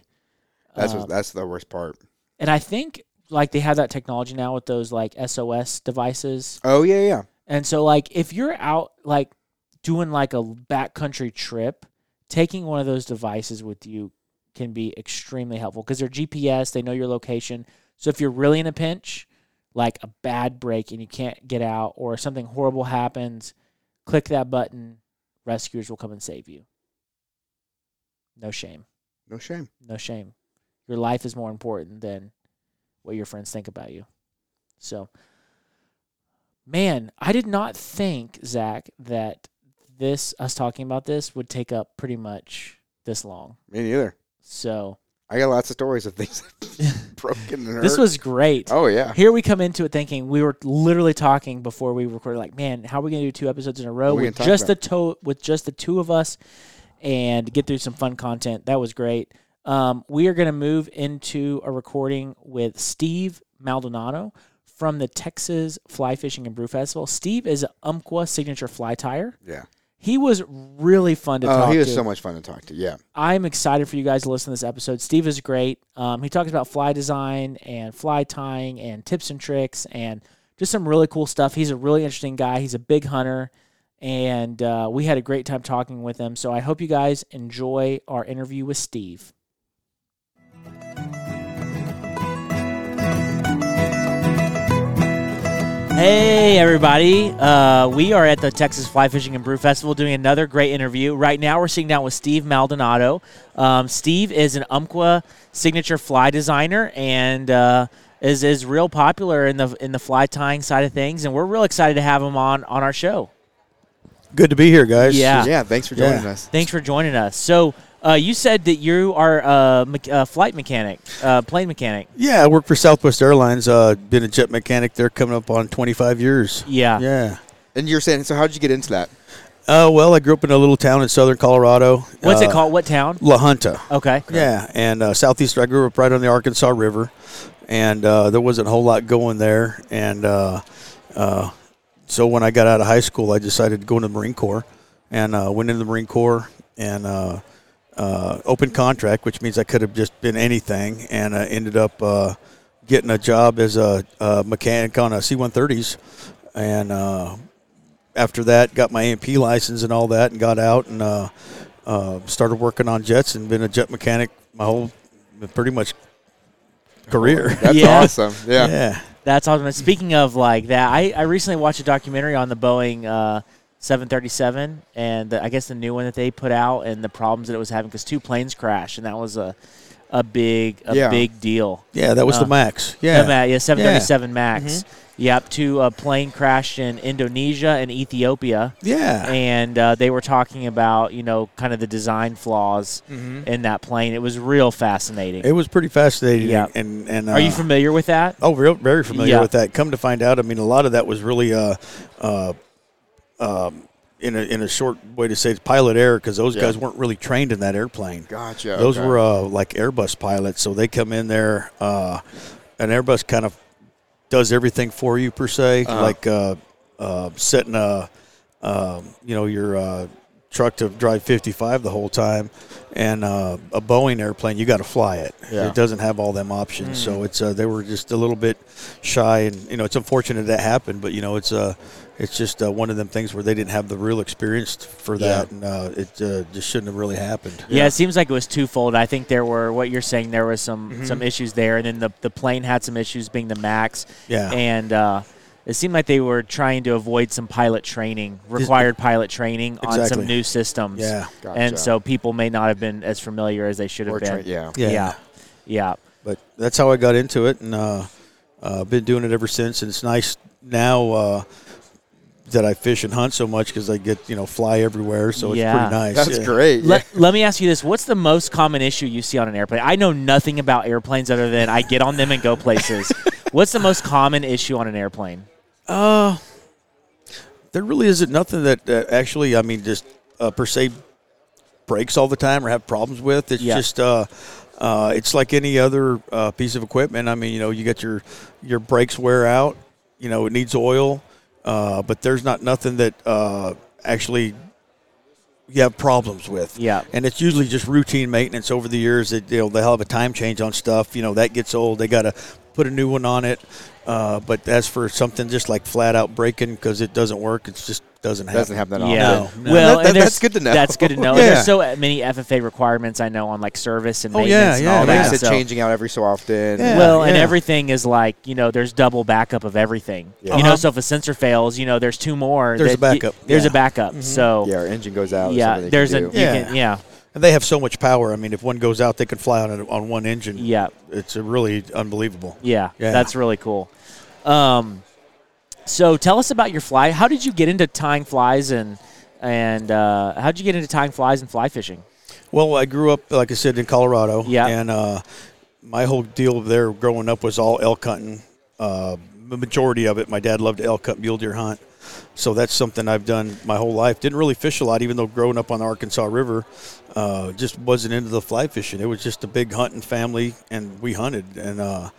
That's um, what, that's the worst part. and I think like they have that technology now with those like SOS devices. Oh yeah, yeah. And so like if you're out like doing like a backcountry trip, taking one of those devices with you can be extremely helpful because they're GPS, they know your location. So if you're really in a pinch, like a bad break and you can't get out or something horrible happens, click that button, rescuers will come and save you. No shame. No shame. No shame. Your life is more important than what your friends think about you. So, man, I did not think, Zach, that this, us talking about this, would take up pretty much this long. Me neither. So, I got lots of stories of things *laughs* broken and hurt. this was great. Oh yeah. Here we come into it thinking we were literally talking before we recorded, like, man, how are we going to do two episodes in a row What are we with just the to- with just the two of us and get through some fun content? That was great. Um, we are going to move into a recording with Steve Maldonado from the Texas Fly Fishing and Brew Festival. Steve is an Umpqua signature fly tire. Yeah. He was really fun to Oh, talk he was to. so much fun to talk to. Yeah. I'm excited for you guys to listen to this episode. Steve is great. Um, he talks about fly design and fly tying and tips and tricks and just some really cool stuff. He's a really interesting guy. He's a big hunter, and uh, we had a great time talking with him. So I hope you guys enjoy our interview with Steve. Hey everybody! Uh, we are at the Texas Fly Fishing and Brew Festival doing another great interview. Right now, we're sitting down with Steve Maldonado. Um, Steve is an Umpqua signature fly designer and uh, is is real popular in the in the fly tying side of things. And we're real excited to have him on on our show. Good to be here, guys. Yeah. Yeah. Thanks for joining Yeah. us. Thanks for joining us. So uh, you said that you are a, me- a flight mechanic, uh, plane mechanic. Yeah, I work for Southwest Airlines. Uh, been a jet mechanic there coming up on 25 years. Yeah. Yeah. And you're saying, so how did you get into that? Uh, well, I grew up in a little town in southern Colorado. What's it uh, called? What town? La Junta. Okay. Yeah, and uh, southeast. I grew up right on the Arkansas River, and uh, there wasn't a whole lot going there. And uh, uh, so when I got out of high school, I decided to go into the Marine Corps, and uh, went into the Marine Corps and uh, uh, open contract, which means I could have just been anything, and uh, ended up uh, getting a job as a, a mechanic on a C-130s, and uh, after that, got my A&P license and all that, and got out and uh, uh, started working on jets and been a jet mechanic my whole pretty much career. That's *laughs* Yeah. awesome. Yeah. yeah. That's awesome. Speaking of like that, I, I recently watched a documentary on the Boeing uh, 737 and the, I guess the new one that they put out and the problems that it was having because two planes crashed and that was a a big a Yeah. big deal. Yeah, that was Uh, the max. Yeah, Yeah. yeah, 737 Max. Yep, to a plane crash in Indonesia and Ethiopia. Yeah. and uh, they were talking about you know kind of the design flaws in that plane. It was real fascinating. it was pretty fascinating. Yeah. And and uh, Are you familiar with that? Oh, real, very familiar Yeah. with that. Come to find out, I mean, a lot of that was really, uh, uh, um, in a in a short way to say, it's pilot error because those Yeah. guys weren't really trained in that airplane. Gotcha. Those okay. were uh, like Airbus pilots, so they come in there. Uh, an Airbus kind of does everything for you per se, Uh-huh. like uh, uh, setting a, um, you know, your uh, truck to drive 55 the whole time, and uh, a Boeing airplane, you got to fly it. Yeah. It doesn't have all them options, so it's uh, they were just a little bit shy, and you know, it's unfortunate that happened, but you know, it's uh, it's just uh, one of them things where they didn't have the real experience for that, Yeah. and uh, it uh, just shouldn't have really happened. Yeah, it seems like it was twofold. I think there were what you're saying. There was some Mm-hmm. some issues there, and then the the plane had some issues being the Max. Yeah. and uh, it seemed like they were trying to avoid some pilot training, required pilot training on some new systems. Yeah. Gotcha. and so people may not have been as familiar as they should have Or been. tra- yeah. Yeah. yeah, yeah. but that's how I got into it, and uh, uh, been doing it ever since. And it's nice now uh, that I fish and hunt so much because I get you know fly everywhere, so it's Yeah. pretty nice. That's yeah. great. Let, let me ask you this: What's the most common issue you see on an airplane? I know nothing about airplanes other than I get on them and go places. *laughs* What's the most common issue on an airplane? Uh, there really isn't nothing that uh, actually, I mean, just uh, per se breaks all the time or have problems with. It's Yeah. just, uh, uh, it's like any other uh, piece of equipment. I mean, you know, you get your your brakes wear out. You know, it needs oil, uh, but there's not nothing that uh, actually you have problems with. Yeah. and it's usually just routine maintenance over the years. That you know they'll have a time change on stuff. You know that gets old. They got to put a new one on it. Uh, but as for something just like flat out breaking because it doesn't work, it just doesn't happen. Doesn't happen that Yeah. No, no. Well, That- that- that's good to know. That's good to know. *laughs* Yeah. There's so many FAA requirements I know on like service and Oh, maintenance yeah, and all Like that. I said, so- changing out every so often. Yeah. well, and everything is like you know, there's double backup of everything. Yeah. You know, Uh-huh. so if a sensor fails, you know, there's two more. There's that a y- backup. there's Yeah. a backup. So Yeah, our engine goes out. yeah, something there's a you Yeah. can yeah And they have so much power. I mean, if one goes out, they could fly on it on one engine. yeah it's a really unbelievable. yeah. Yeah. That's really cool. Um, so tell us about your fly. How did you get into tying flies and and uh, how did you get into tying flies and fly fishing? Well, I grew up, like I said, in Colorado. Yeah. And uh, my whole deal there growing up was all elk hunting. Uh, the majority of it, my dad loved to elk hunt, mule deer hunt. So that's something I've done my whole life. Didn't really fish a lot, even though growing up on the Arkansas River, uh, just wasn't into the fly fishing. It was just a big hunting family, and we hunted. And uh,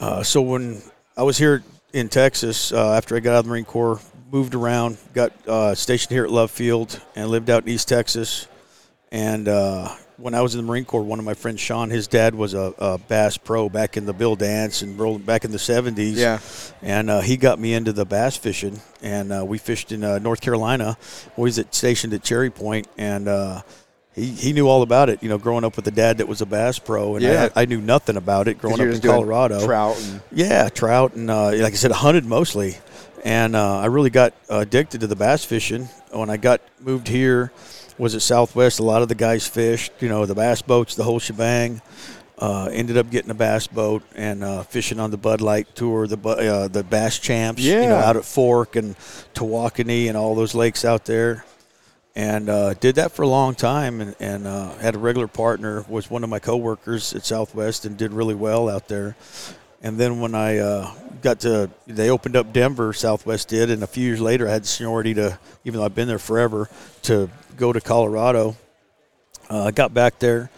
uh, so when I was here in Texas, uh, after I got out of the Marine Corps, moved around, got uh, stationed here at Love Field, and lived out in East Texas. And uh, when I was in the Marine Corps, one of my friends, Sean, his dad was a, a bass pro back in the Bill Dance and rolling back in the 70s. Yeah. And uh, he got me into the bass fishing. And uh, we fished in uh, North Carolina. We was at, stationed at Cherry Point, and uh, he, he knew all about it, you know, growing up with a dad that was a bass pro. And Yeah. I, I knew nothing about it growing up in Colorado. Trout and Yeah, trout and uh, like I said, hunted mostly, and uh, I really got addicted to the bass fishing when I got moved here. Was at Southwest. A lot of the guys fished, you know, the bass boats, the whole shebang. Uh, ended up getting a bass boat and uh, fishing on the Bud Light tour, the uh, the Bass Champs, you know, Yeah. out at Fork and Tawakoni and all those lakes out there and uh, did that for a long time and, and uh, had a regular partner was one of my coworkers at southwest and did really well out there and then when i uh, got to they opened up denver southwest did and a few years later i had the seniority to even though i've been there forever to go to colorado uh, i got back there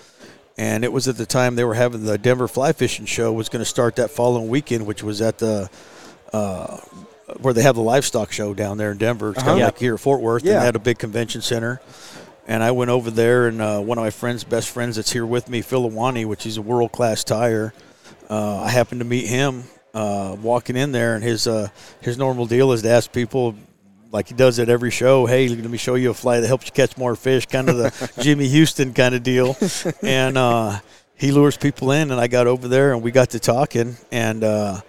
and it was at the time they were having the denver fly fishing show was going to start that following weekend which was at the uh, where they have the livestock show down there in Denver. It's kind Uh-huh. of like here at Fort Worth. And Yeah. they had a big convention center. And I went over there, and uh, one of my friends, best friends that's here with me, Phil Awani, which is a world class tire, uh, I happened to meet him uh, walking in there, and his uh, his normal deal is to ask people, like he does at every show, hey, let me show you a fly that helps you catch more fish, kind of the *laughs* Jimmy Houston kind of deal. And uh, he lures people in, and I got over there, and we got to talking, and uh,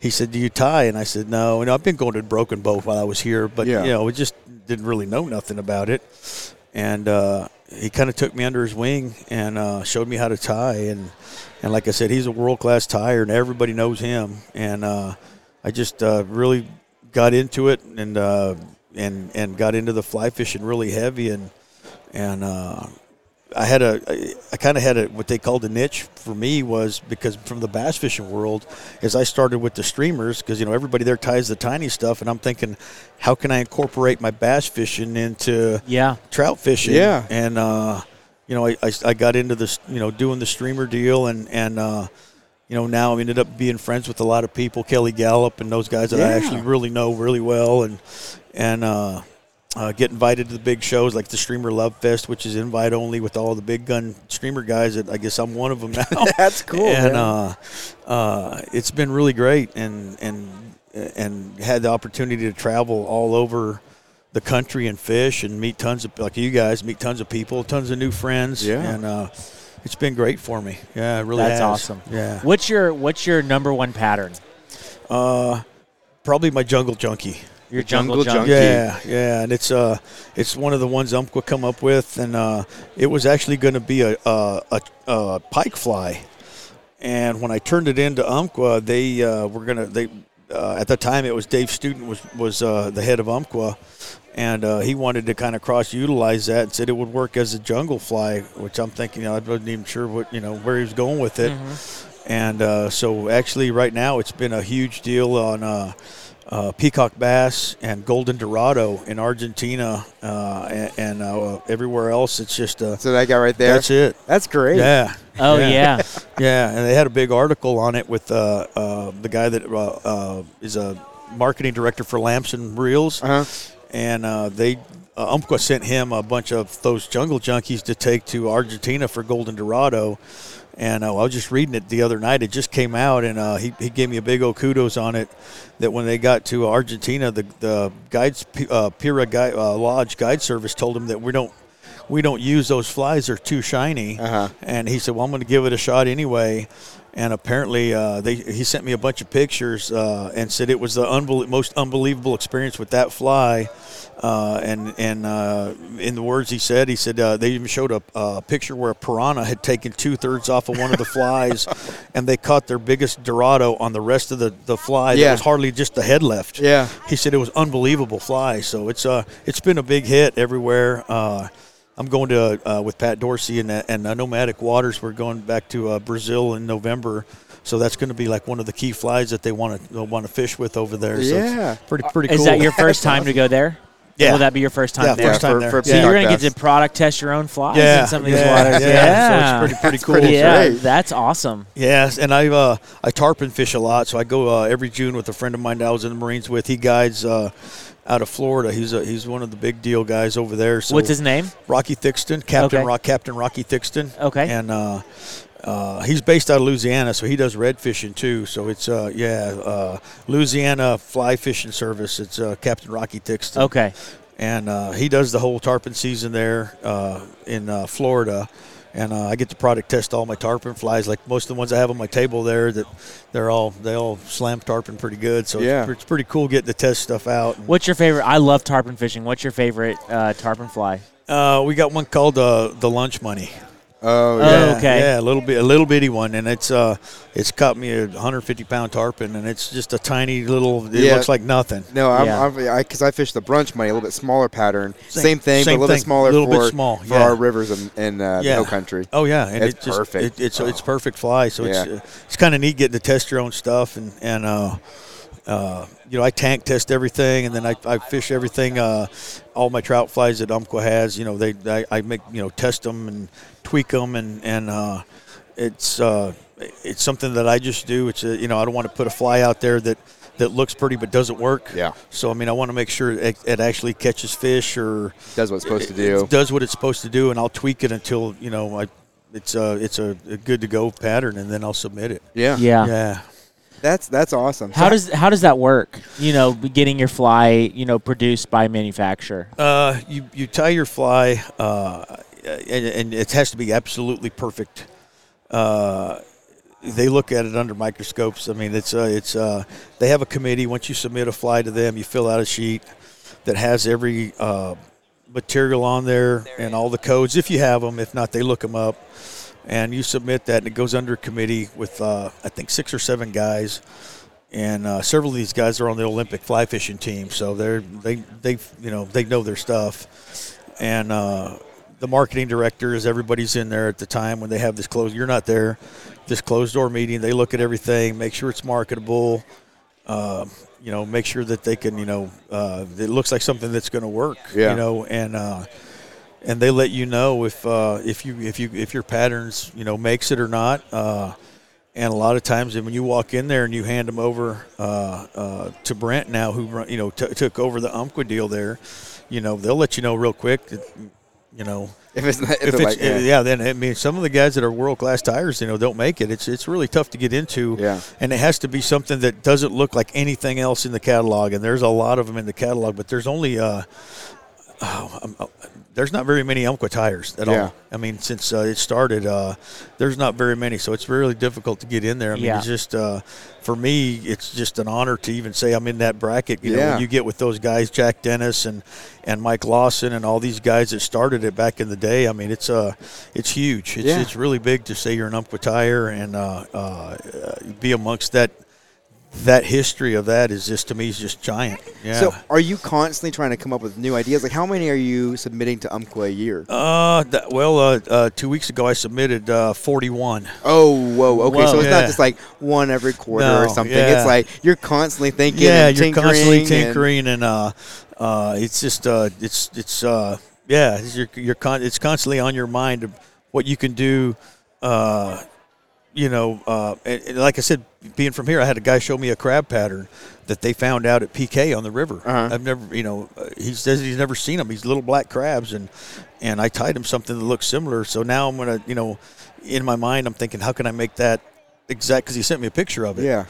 he said, "Do you tie?" And I said, "No." And I've been going to Broken Bow while I was here, but Yeah. you know, we just didn't really know nothing about it. And uh, he kind of took me under his wing and uh, showed me how to tie. And and like I said, he's a world class tire, and everybody knows him. And uh, I just uh, really got into it and uh, and and got into the fly fishing really heavy and and uh, I had a I, I kind of had a what they called a niche for me was because from the bass fishing world is I started with the streamers because you know everybody there ties the tiny stuff and I'm thinking how can I incorporate my bass fishing into Yeah. trout fishing. Yeah. And, uh, you know, I, I, I got into this, you know, doing the streamer deal and, and, uh, you know, now I ended up being friends with a lot of people, Kelly Galloup and those guys that I actually really know really well. And, and, uh, uh, get invited to the big shows like the Streamer Love Fest, which is invite only with all the big gun streamer guys. That I guess I'm one of them *laughs* now. That's cool. and uh, uh, it's been really great, and and and had the opportunity to travel all over the country and fish and meet tons of like you guys meet tons of people, tons of new friends. Yeah. and uh, it's been great for me. Yeah, it really. That's has. awesome. Yeah, What's your What's your number one pattern? uh, probably my jungle junkie. Your jungle, jungle jungle. junkie. Yeah, yeah, and it's uh, it's one of the ones Umpqua come up with, and uh, it was actually going to be a, a, a, a pike fly, and when I turned it into Umpqua, they uh, were gonna they uh, at the time it was Dave Student was was uh, the head of Umpqua, and uh, he wanted to kind of cross utilize that and said it would work as a jungle fly, which I'm thinking you know, I wasn't even sure what you know where he was going with it, and uh, so actually right now it's been a huge deal on. Uh, uh, peacock bass and golden dorado in Argentina uh, and, and uh, everywhere else. It's just uh, so that guy right there. that's it. That's great. Yeah. Oh yeah. *laughs* Yeah, and they had a big article on it with uh, uh, the guy that uh, uh, is a marketing director for Lamson Reels, Uh huh. And uh, they uh, Umpqua sent him a bunch of those jungle junkies to take to Argentina for golden dorado. And uh, I was just reading it the other night. It just came out, and uh, he, he gave me a big old kudos on it. That when they got to Argentina, the the guides uh, Pira guide, uh, Lodge Guide Service told him that we don't we don't use those flies; they're too shiny. Uh-huh. And he said, "Well, I'm going to give it a shot anyway." And apparently, uh, they he sent me a bunch of pictures uh, and said it was the unbel- most unbelievable experience with that fly. Uh, and and uh, in the words he said, he said uh, they even showed a, a picture where a piranha had taken two thirds off of one of the flies, *laughs* and they caught their biggest dorado on the rest of the, the fly. Yeah. There was hardly just the head left. Yeah. He said it was unbelievable fly. So it's uh it's been a big hit everywhere. Uh, I'm going to uh, with Pat Dorsey and and uh, Nomadic Waters. We're going back to uh, Brazil in November. So that's going to be like one of the key flies that they want to want to fish with over there. So it's Yeah. pretty pretty Is that your first *laughs* time to go there? Yeah. Will that be your first time Yeah, there? first time for, there. for So you're gonna get to product test your own flies yeah, in some of these yeah, waters. Yeah, Yeah, So it's pretty pretty cool. pretty yeah, great. that's awesome. Yes, and I uh, I tarpon fish a lot, so I go uh, every June with a friend of mine that I was in the Marines with. He guides uh, out of Florida. He's a, he's one of the big deal guys over there. So What's his name? Rocky Thixton, Captain Okay. Rock, Captain Rocky Thixton. Okay. and uh, uh, he's based out of Louisiana, so he does red fishing too. So it's uh, yeah, uh, Louisiana Fly Fishing Service. It's uh, Captain Rocky Thixton Okay. and uh, he does the whole tarpon season there uh, in uh, Florida. And uh, I get to product test all my tarpon flies, like most of the ones I have on my table there. That they're all they all slam tarpon pretty good. So Yeah. it's, it's pretty cool getting to test stuff out. What's your favorite? I love tarpon fishing. What's your favorite uh, tarpon fly? Uh, we got one called uh, the lunch money. Oh Oh, yeah. okay. Yeah, a little bit, a little bitty one, and it's uh, it's caught me a 150 pound tarpon, and it's just a tiny little. It Yeah. looks like nothing. No, I'm Yeah. because I, 'cause I fish the brunch money, a little bit smaller pattern. Same- Same, thing, same but a little thing, bit smaller little bit for, small, for yeah. our rivers in, in uh, Yeah. Hill Country. Oh yeah, and It's it just, perfect. It, it's Oh. it's perfect fly. So it's Yeah. uh, it's kind of neat getting to test your own stuff and and uh, uh, you know I tank test everything and then I, I fish everything. Uh, all my trout flies that Umpqua has, you know they I, I make you know test them and tweak them and and uh, it's uh, it's something that I just do. It's a, you know I don't want to put a fly out there that. That looks pretty but doesn't work. Yeah. So I mean, I want to make sure it, it actually catches fish or Does what it's supposed to do. It does what it's supposed to do, and I'll tweak it until you know I, it's a it's a, a good to go pattern, and then I'll submit it. Yeah. Yeah. Yeah. That's that's awesome. How So- does how does that work? You know, getting your fly, you know, produced by manufacturer. Uh, you you tie your fly, uh, and, and it has to be absolutely perfect. Uh, they look at it under microscopes. I mean, it's uh, it's uh, they have a committee. Once you submit a fly to them, you fill out a sheet that has every uh, material on there and all the codes if you have them. If not, they look them up, and you submit that, and it goes under a committee with uh, I think six or seven guys. and uh, several of these guys are on the Olympic fly fishing team, so they're they they you know they know their stuff, and uh, the marketing directors, everybody's in there at the time when they have this closed. You're not there. This closed door meeting, they look at everything, make sure it's marketable. Uh, you know, make sure that they can, you know, uh, it looks like something that's going to work. Yeah. You know, and uh, and they let you know if uh, if you if you if your patterns you know makes it or not. Uh, and a lot of times, when you walk in there and you hand them over uh, uh, to Brent now, who you know t- took over the Umpqua deal there, you know they'll let you know real quick. That, you know, If it's not, if, if it's like, yeah. yeah. then I mean some of the guys that are world class tires, you know, don't make it. It's it's really tough to get into. Yeah. And it has to be something that doesn't look like anything else in the catalog. And there's a lot of them in the catalog, but there's only uh, oh, uh, there's not very many Umpqua tires at Yeah. all. I mean, since uh, it started, uh, there's not very many, so it's really difficult to get in there. I mean, Yeah. it's just uh, for me, it's just an honor to even say I'm in that bracket. You know, Yeah. when you get with those guys, Jack Dennis and and Mike Lawson and all these guys that started it back in the day. I mean, it's uh, it's huge. It's, Yeah. it's really big to say you're an Umpqua tire and uh, uh, be amongst that. That history of that is just to me is just giant. Yeah. So, are you constantly trying to come up with new ideas? Like, how many are you submitting to Umpqua a year? Uh, that, well, uh, uh, two weeks ago I submitted uh, 41. Oh, whoa. Okay, Whoa. so it's not just like one every quarter No, or something. yeah. It's like you're constantly thinking. yeah, and you're tinkering constantly and- tinkering, and, uh, uh, it's just uh, it's it's uh, yeah, it's, you're, you're con- it's constantly on your mind of what you can do. You know, uh, and, and like I said, being from here, I had a guy show me a crab pattern that they found out at PK on the river. Uh-huh. I've never, you know, uh, he says he's never seen them. These little black crabs, and and I tied him something that looks similar. So now I'm gonna, you know, in my mind, I'm thinking, how can I make that exact? Because he sent me a picture of it. Yeah.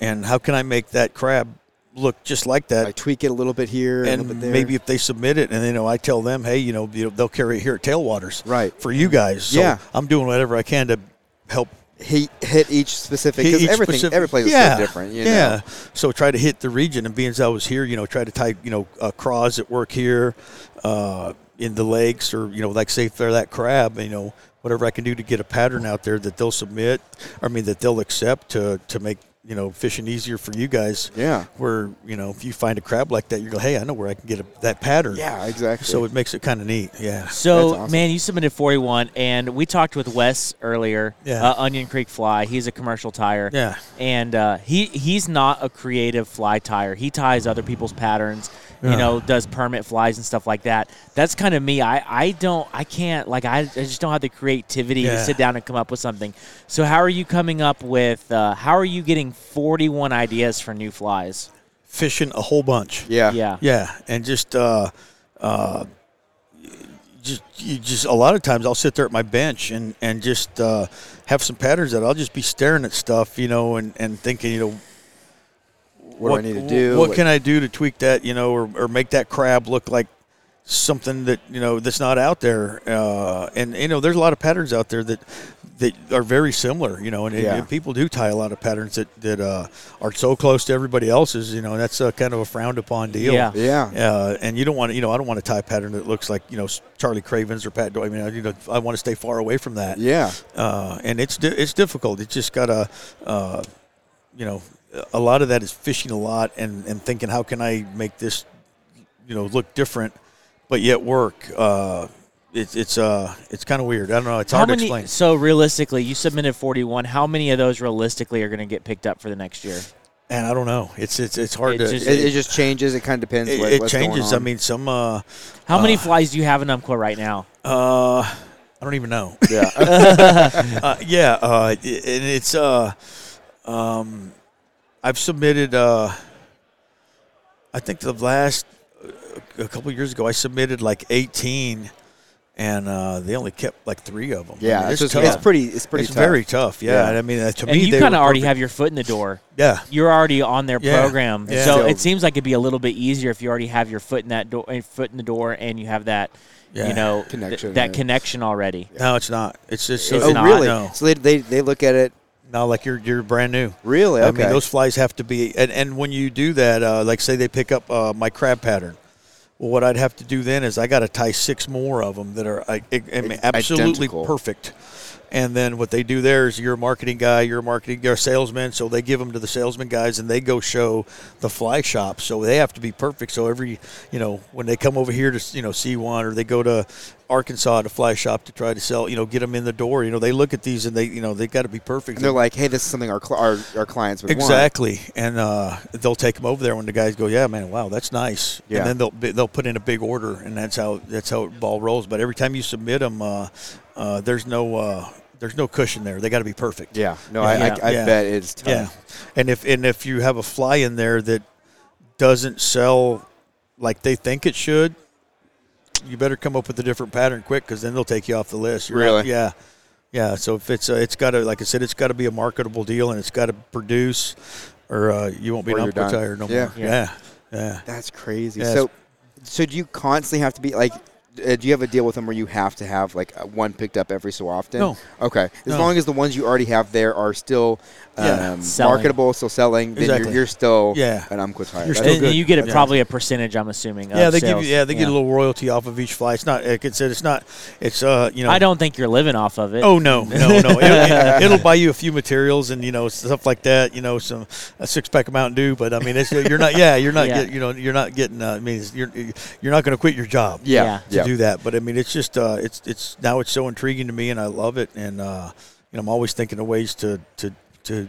And how can I make that crab look just like that? Like tweak it a little bit here, and bit maybe if they submit it, and you know, I tell them, hey, you know, you know, they'll carry it here at Tailwaters, Right. for you guys. So Yeah. I'm doing whatever I can to help hit, hit each specific because everything specific- every place yeah, is so different. You yeah. know? So try to hit the region, and being as I was here, you know, try to tie, you know, uh, craws at work here, uh, in the lakes, or you know, like say if they're that crab, you know, whatever I can do to get a pattern out there that they'll submit, I mean that they'll accept to to make you know fishing easier for you guys. Yeah. Where you know if you find a crab like that, you go, hey, I know where I can get a, that pattern. Yeah, exactly. So it makes it kind of neat. Yeah. So, awesome. man, you submitted 41, and we talked with Wes earlier. Yeah. Uh, Onion Creek Fly. He's a commercial tire. Yeah. And uh, he he's not a creative fly tire. He ties other people's patterns. You know, does permit flies and stuff like that. That's kind of me. I, I don't. I can't. Like I, I just don't have the creativity to sit down and come up with something. So how are you coming up with? Uh, how are you getting 41 ideas for new flies? Fishing a whole bunch. yeah, Yeah. Yeah, and just uh, uh, just you just a lot of times I'll sit there at my bench and and just uh, have some patterns that I'll just be staring at stuff, you know, and and thinking, you know, What, do I need to do? What, can I do to tweak that, you know, or, or make that crab look like something that you know that's not out there? Uh, and you know, there's a lot of patterns out there that that are very similar, you know, and, and- Yeah. and people do tie a lot of patterns that that uh, are so close to everybody else's, you know, and that's a kind of a frowned upon deal. Yeah. Yeah. Uh, and you don't want to, you know, I don't want to tie a pattern that looks like, you know, Charlie Craven's or Pat. Doyle. I mean, I, you know, I want to stay far away from that. Yeah. Uh, and it's di- it's difficult. It's just got to, uh, you know, a lot of that is fishing a lot and, and thinking how can I make this, you know, look different, but yet work. Uh, it's it's uh it's kind of weird. I don't know. It's How hard many? to explain. So realistically, you submitted 41. How many of those realistically are going to get picked up for the next year? And I don't know. It's it's it's hard It to. just- It, it just changes. It kind of depends. it, what, it what's going changes. I mean, some. Uh, How many Uh, flies do you have in Umpqua right now? uh, I don't even know. yeah. *laughs* uh, yeah, uh, and it's uh, um, I've submitted. Uh, I think the last a couple years ago, I submitted like eighteen, and uh, they only kept like three of them. I yeah. mean, it's, it's, tough. it's pretty. It's pretty. It's tough. very tough. Yeah, Yeah. I mean, uh, to And me, you kind of already perfect. have your foot in the door. Yeah, You're already on their Yeah. program, Yeah. so So- it seems like it'd be a little bit easier if you already have your foot in that door, eh, foot in the door, and you have that, Yeah. you know, th- Connection, that yeah. connection already. no, it's not. It's just It's Oh, not, really? No, So they, they they look at it. No, like you're you're brand new. Really? I mean, those flies have to be, and, and when you do that, uh, like say they pick up uh, my crab pattern. Well, what I'd have to do then is I got to tie six more of them that are I, I, I mean, absolutely Identical. perfect, And then what they do there is you're a marketing guy, you're a marketing, you're a salesman, so they give them to the salesman guys, and they go show the fly shop. So they have to be perfect. So every, you know, when they come over here to you know see one, or they go to Arkansas to fly shop to try to sell, you know, get them in the door. You know, they look at these and they, you know, they got to be perfect. And they're like, "Hey, this is something our cl- our, our clients would want." Exactly, and uh, they'll take them over there when the guys go, "Yeah, man, wow, that's nice." Yeah. And then they'll they'll put in a big order, and that's how that's how it ball rolls. But every time you submit them, uh, uh, there's no uh, there's no cushion there. They got to be perfect. Yeah. No, I, Yeah. I, I Yeah. bet it's tough. Yeah, and if and if you have a fly in there that doesn't sell like they think it should, you better come up with a different pattern quick because then they'll take you off the list. You're not- Really? yeah. Yeah, so if it's uh, it's got to like I said, it's got to be a marketable deal and it's got to produce, or uh, you won't be Or an you're no Yeah. more. Yeah, yeah. That's crazy. Yeah, so, so do you constantly have to be like? Uh, do you have a deal with them where you have to have like uh, one picked up every so often? No. Okay. As No. long as the ones you already have there are still Yeah. um, Selling. marketable, still selling, then Exactly. you're, you're still Yeah. an Umquatire. You're That's- still good. you get a, Yeah. probably a percentage, I'm assuming. Of Yeah, they sales. give you. Yeah, they get a little royalty off of each fly. It's not. Like I said, it's not. It's uh, you know. I don't think you're living off of it. Oh no, *laughs* no, no! It'll, it'll buy you a few materials and you know stuff like that. You know, some a six pack of Mountain Dew. But I mean, it's you're not. Yeah, you're not. Yeah. Get, you know, you're not getting. Uh, I mean, it's, you're you're not going to quit your job. yeah. Yeah. To Yeah. do that, but I mean, it's just uh, it's it's now it's so intriguing to me, and I love it, and uh, you know, I'm always thinking of ways to to to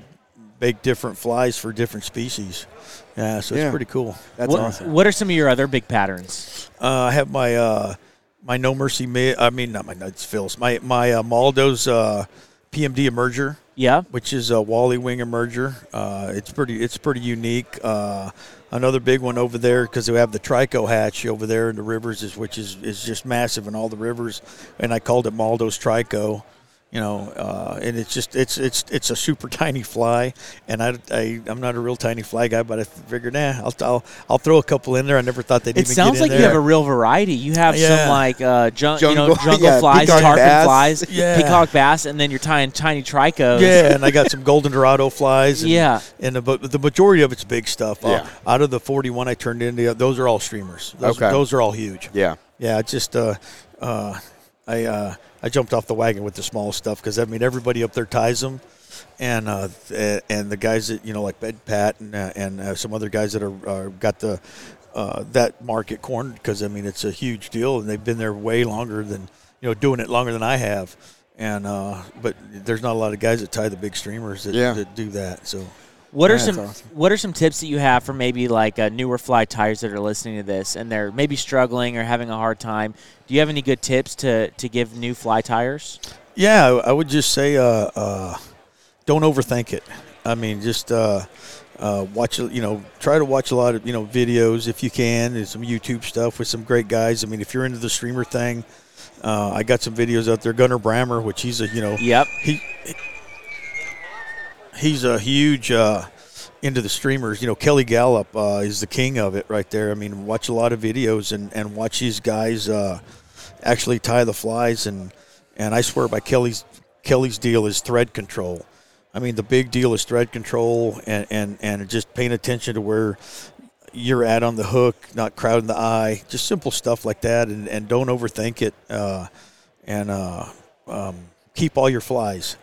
make different flies for different species. Yeah, so Yeah. it's pretty cool. That's what, awesome. what are some of your other big patterns? Uh, I have my uh, my No Mercy. Mi- I mean, not my nuts Phil's. My my uh, Maldo's uh, PMD emerger, Yeah. which is a Wally Wing emerger. Uh, it's pretty it's pretty unique. Uh, another big one over there because we have the Trico hatch over there in the rivers, is which is is just massive in all the rivers, and I called it Maldo's Trico. You know, uh, and it's just it's it's it's a super *laughs* tiny fly, and I, I I'm not a real tiny fly guy, but I figured, nah, I'll I'll, I'll throw a couple in there. I never thought they'd It even sounds get in like there. you have a real variety. You have Yeah. some like uh, jun- you know, Jungle- *laughs* jungle yeah, flies, tarpon bass. flies, *laughs* Yeah. peacock bass, and then you're tying tiny tricos. Yeah, and I got some golden dorado flies. And, Yeah. and the, but the majority of it's big stuff. Uh, Yeah. out of the forty-one I turned into, those are all streamers. Those, Okay. those are all huge. Yeah. Yeah, it's just uh, uh, I uh, I jumped off the wagon with the small stuff because I mean everybody up there ties them, and uh, and the guys that you know like Bed Pat and uh, and uh, some other guys that are uh, got the uh, that market cornered because I mean it's a huge deal and they've been there way longer than you know doing it longer than I have. And uh, but there's not a lot of guys that tie the big streamers that, Yeah. that do that. So What are Yeah, some awesome. What are some tips that you have for maybe like uh, newer fly tires that are listening to this and they're maybe struggling or having a hard time? Do you have any good tips to to give new fly tires? Yeah, I I would just say uh, uh, don't overthink it. I mean, just uh, uh, watch. You know, try to watch a lot of you know videos if you can, and some YouTube stuff with some great guys. I mean, if you're into the streamer thing, uh, I got some videos out there. Gunnar Brammer, which he's a you know Yep. he he's a huge uh, into the streamers. You know, Kelly Galloup uh, is the king of it right there. I mean, watch a lot of videos and, and watch these guys uh, actually tie the flies and and I swear by Kelly's Kelly's deal is thread control. I mean, the big deal is thread control and, and, and just paying attention to where you're at on the hook, not crowding the eye, just simple stuff like that, and, and don't overthink it. Uh, and uh, um, keep all your flies,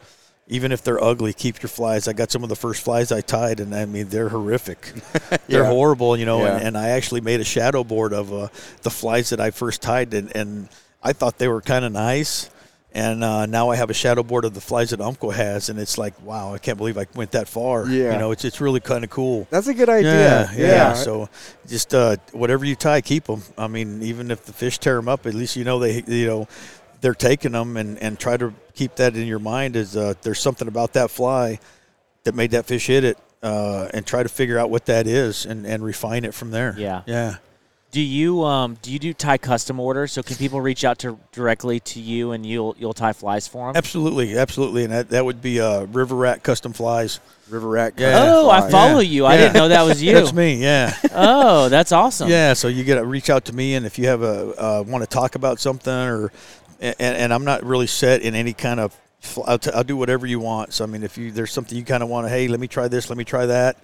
even if they're ugly. Keep your flies. I got some of the first flies I tied, and I mean they're horrific. *laughs* they're horrible, you know. Yeah. And, and I actually made a shadow board of uh, the flies that I first tied, and, and I thought they were kind of nice. And uh, now I have a shadow board of the flies that Umpqua has, and it's like, wow, I can't believe I went that far. Yeah. you know, it's it's really kind of cool. That's a good idea. Yeah, yeah. Yeah. So just uh, whatever you tie, keep them. I mean, even if the fish tear them up, at least you know they, you know, they're taking them, and, and try to keep that in your mind. Is uh, there's something about that fly that made that fish hit it, uh, and try to figure out what that is, and, and refine it from there. Yeah. yeah. Do you um do you do tie custom orders? So can people reach out to directly to you and you'll you'll tie flies for them? Absolutely, absolutely, and that, that would be uh, River Rat Custom Flies. River rat. Yeah. Oh, I follow Yeah. you. I Yeah. didn't know that was you. That's me. Yeah. Oh, that's awesome. Yeah, so you get to reach out to me, and if you have a uh, want to talk about something, or and, and I'm not really set in any kind of, I'll, t- I'll do whatever you want. So I mean, if you there's something you kind of want to, hey, let me try this, let me try that,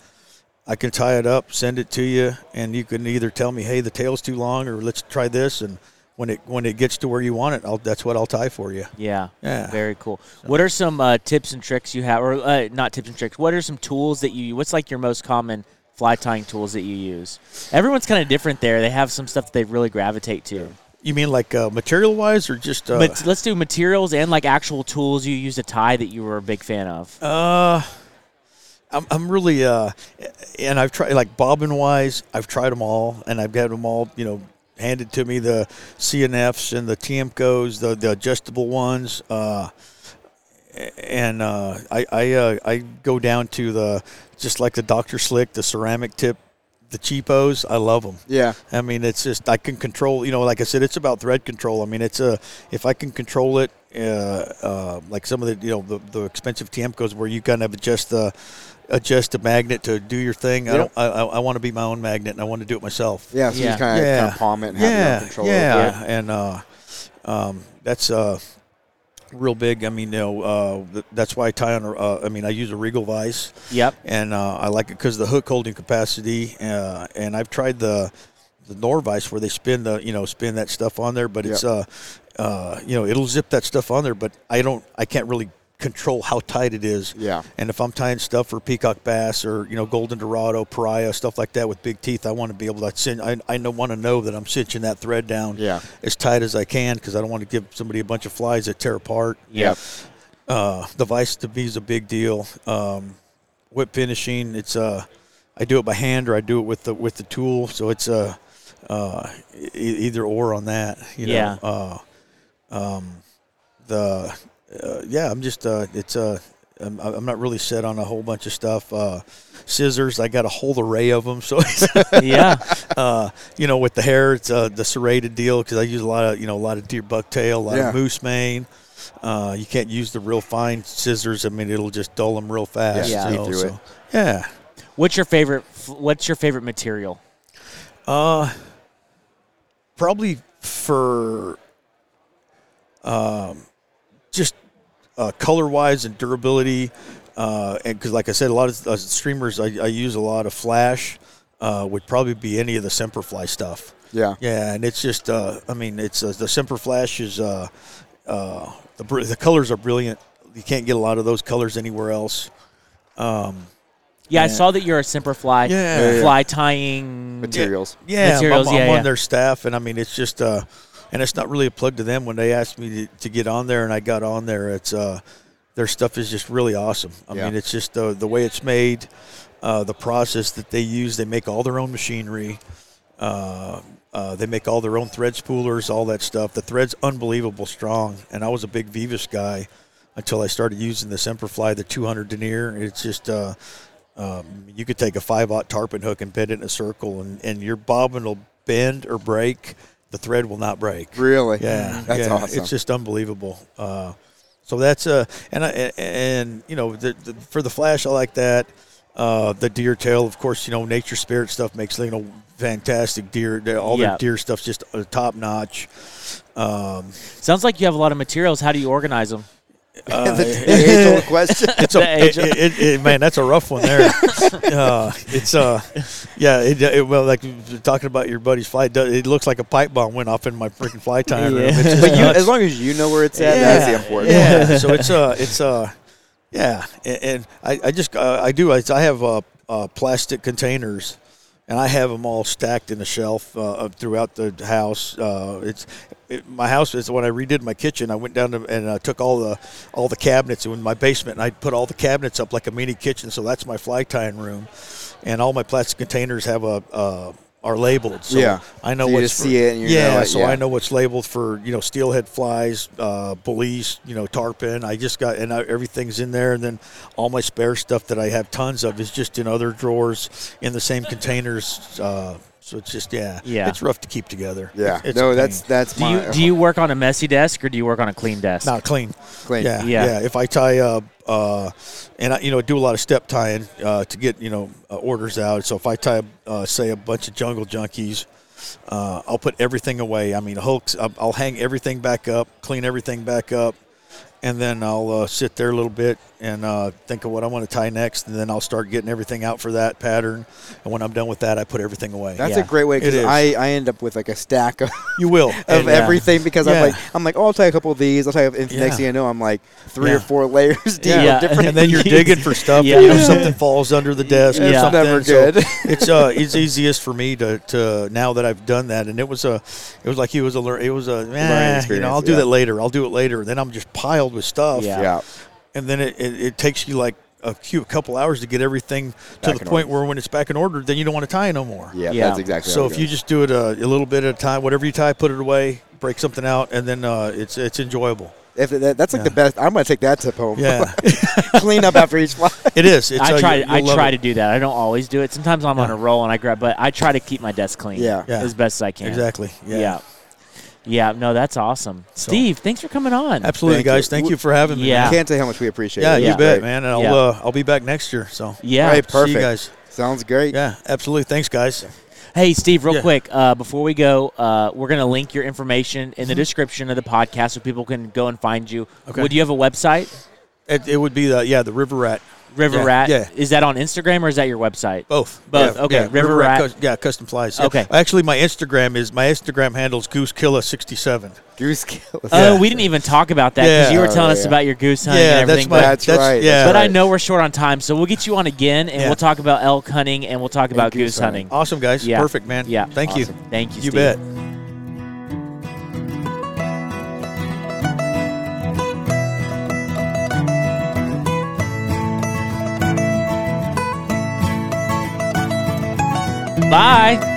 I can tie it up, send it to you, and you can either tell me, hey, the tail's too long, or let's try this, and when it when it gets to where you want it, I'll, that's what I'll tie for you. Yeah. Yeah. Very cool. What are some uh, tips and tricks you have, or uh, not tips and tricks? What are some tools that you? What's like your most common fly tying tools that you use? Everyone's kind of different there. They have some stuff that they really gravitate to. You mean like uh, material wise, or just? Uh, But let's do materials and like actual tools you use to tie that you were a big fan of. Uh, I'm, I'm really uh, and I've tried like bobbin wise. I've tried them all, and I've got them all. You know, handed to me the C&Fs and the Tiemcos, the the adjustable ones. Uh, and uh, I I uh, I go down to the just like the Doctor Slick, the ceramic tip, the cheapos. I love them. Yeah. I mean, it's just I can control. You know, like I said, it's about thread control. I mean, it's a if I can control it, uh, uh, like some of the you know the, the expensive Tiemcos where you kind of adjust the adjust the magnet to do your thing. I don't. I, I, I want to be my own magnet and I want to do it myself. Yeah. So Yeah. you kind of Yeah. kind of palm it and have your yeah, own control. yeah, Over it. and uh, um, that's uh, real big. I mean, you know, uh, that's why I tie on. a- Uh, I mean, I use a Regal vise Yep. and uh, I like it because the hook holding capacity. Uh, and I've tried the the Norvise where they spin the you know spin that stuff on there, but it's uh, uh, you know it'll zip that stuff on there, but I don't I can't really control how tight it is. Yeah. And if I'm tying stuff for peacock bass or you know golden dorado, payara, stuff like that with big teeth, I want to be able to cinch. I I know, want to know that I'm cinching that thread down Yeah. as tight as I can because I don't want to give somebody a bunch of flies that tear apart Yeah. uh, the vice to me is a big deal. Um, whip finishing, it's uh, I do it by hand or I do it with the with the tool, so it's uh, uh, e- either or on that. You know? Yeah. Uh, um, the uh, yeah, I'm just uh, it's uh, I'm, I'm not really set on a whole bunch of stuff. Uh, scissors, I got a whole array of them, so *laughs* yeah. uh, you know, with the hair, it's uh, the serrated deal because I use a lot of you know a lot of deer bucktail, a lot Yeah. of moose mane. Uh, you can't use the real fine scissors. I mean, it'll just dull them real fast. Yeah. you know, through it. so, yeah. What's your favorite? What's your favorite material? Uh, probably for um, just uh, color wise and durability. Uh, and because, like I said, a lot of uh, streamers, I, I use a lot of flash. Uh, would probably be any of the Semperfli stuff. Yeah. Yeah, and it's just, uh, I mean, it's uh, the Semper Flash is, uh, uh, the br- the colors are brilliant. You can't get a lot of those colors anywhere else. Um, Yeah, I saw that you're a Semperfli Yeah. Yeah, yeah. fly tying. Materials. yeah, I'm- Materials, I'm, I'm yeah. on their staff, and I mean, it's just, uh, and it's not really a plug to them when they asked me to, to get on there, and I got on there. It's uh, their stuff is just really awesome. I Yeah. mean, it's just uh, the way it's made, uh, the process that they use. They make all their own machinery. Uh, uh, they make all their own thread spoolers, all that stuff. The thread's unbelievable strong, and I was a big Veevus guy until I started using the Semperfli, the 200 denier. It's just uh, um, you could take a five aught tarpon hook and bend it in a circle, and, and your bobbin will bend or break. The thread will not break. Really? Yeah, That's yeah, awesome. It's just unbelievable. Uh, so that's uh, and I, and you know, the, the, for the flash, I like that. Uh, the deer tail, of course, you know, nature spirit stuff makes you know fantastic deer. All Yeah. their deer stuff's just uh, top notch. Um, Sounds like you have a lot of materials. How do you organize them? Uh, the the age-old *laughs* question. it's a, it, it, it- man, that's a rough one there. *laughs* uh, it's uh, yeah, it, it, well, like talking about your buddy's flight, it looks like a pipe bomb went off in my freaking fly time. Yeah. It's just But you, as long as you know where it's at, that's the important. Yeah. so it's uh, it's uh, yeah, and, and I, I just uh, I do I, I have uh, uh, plastic containers, and I have them all stacked in the shelf uh, throughout the house. Uh, it's it, my house is when I redid my kitchen. I went down to, and uh, took all the all the cabinets in my basement, and I put all the cabinets up like a mini kitchen. So that's my fly tying room, and all my plastic containers have a. Uh, are labeled, so Yeah. I know So you what's for- see it and you yeah, so yeah. I know what's labeled for you know steelhead flies, uh, police, you know tarpon. I just got and I, everything's in there, and then all my spare stuff that I have tons of is just in other drawers in the same containers. Uh, so it's just yeah, Yeah. it's rough to keep together. Yeah. It's- it's no, that's that's Do my, you do you work on a messy desk or do you work on a clean desk? not clean. clean. Yeah, Yeah. yeah, If I tie, uh, uh, and I, you know, do a lot of step tying uh, to get you know uh, orders out. So if I tie, uh, say, a bunch of jungle junkies, uh, I'll put everything away. I mean, hooks. I'll, I'll hang everything back up, clean everything back up, and then I'll uh, sit there a little bit and uh, think of what I want to tie next, and then I'll start getting everything out for that pattern. And when I'm done with that, I put everything away. That's Yeah. a great way because. I, I end up with like a stack of, *laughs* you will. *laughs* of And, everything because Yeah. I'm like I'm like oh I'll tie a couple of these I'll tie and next Yeah. thing I know I'm like three Yeah. or four layers *laughs* deep Yeah. of different and then you're digging for stuff. Yeah. You know, something falls under the desk. Or Yeah. something. Never So it's uh, it's easiest for me to, to now that I've done that, and it was a, it was like he was a lear- it was a, eh, you experience, know, I'll do yeah. that later. I'll do it later. Then I'm just piled with stuff. Yeah. yeah and then it, it, it takes you like a few a couple hours to get everything to the point order. where when it's back in order, then you don't want to tie no more. yeah, Yeah. that's exactly So how if it you just do it a, a little bit at a time, whatever you tie, put it away, break something out, and then uh, it's it's enjoyable. if that, that's like Yeah. the best I'm gonna take that tip home Yeah, *laughs* clean up after each fly *laughs* it is. It's, I uh, try. you- I try it. to do that. I don't always do it. Sometimes I'm on a roll and I grab, but I try to keep my desk clean. Yeah. Yeah. as best as I can. exactly. Yeah. Yeah. Yeah. No, that's awesome. So- Steve, thanks for coming on. Absolutely, Thank you. guys. Thank you for having me. Yeah. man. can't say how much we appreciate Yeah, it you bet, Great. man. And I'll Yeah. uh, I'll be back next year. So Yeah. Right, see perfect you guys. sounds great Yeah, absolutely. Thanks, guys. Hey, Steve, real Yeah. quick, uh, before we go, uh, we're going to link your information in the Mm-hmm. description of the podcast so people can go and find you. Okay. Would you have a website? It, it would be the yeah the River Rat. River Yeah, Rat? yeah. Is that on Instagram or is that your website? Both. Both, Yeah, okay. Yeah, River Rat. Cus- yeah, custom flies. Yeah. Okay. Actually, my Instagram is my Instagram handle's is GooseKilla67. goose kill Oh, we didn't even talk about that because Yeah. you were Oh, telling us oh, about your goose hunting Yeah, and that's everything. my. but, That's right, Yeah. that's but I know we're short on time, so we'll get you on again and Yeah. we'll talk about elk hunting and we'll talk about goose goose hunting. Awesome, guys. Yeah. Perfect, man. Yeah. Thank you. Thank you, You Steve. bet. Bye.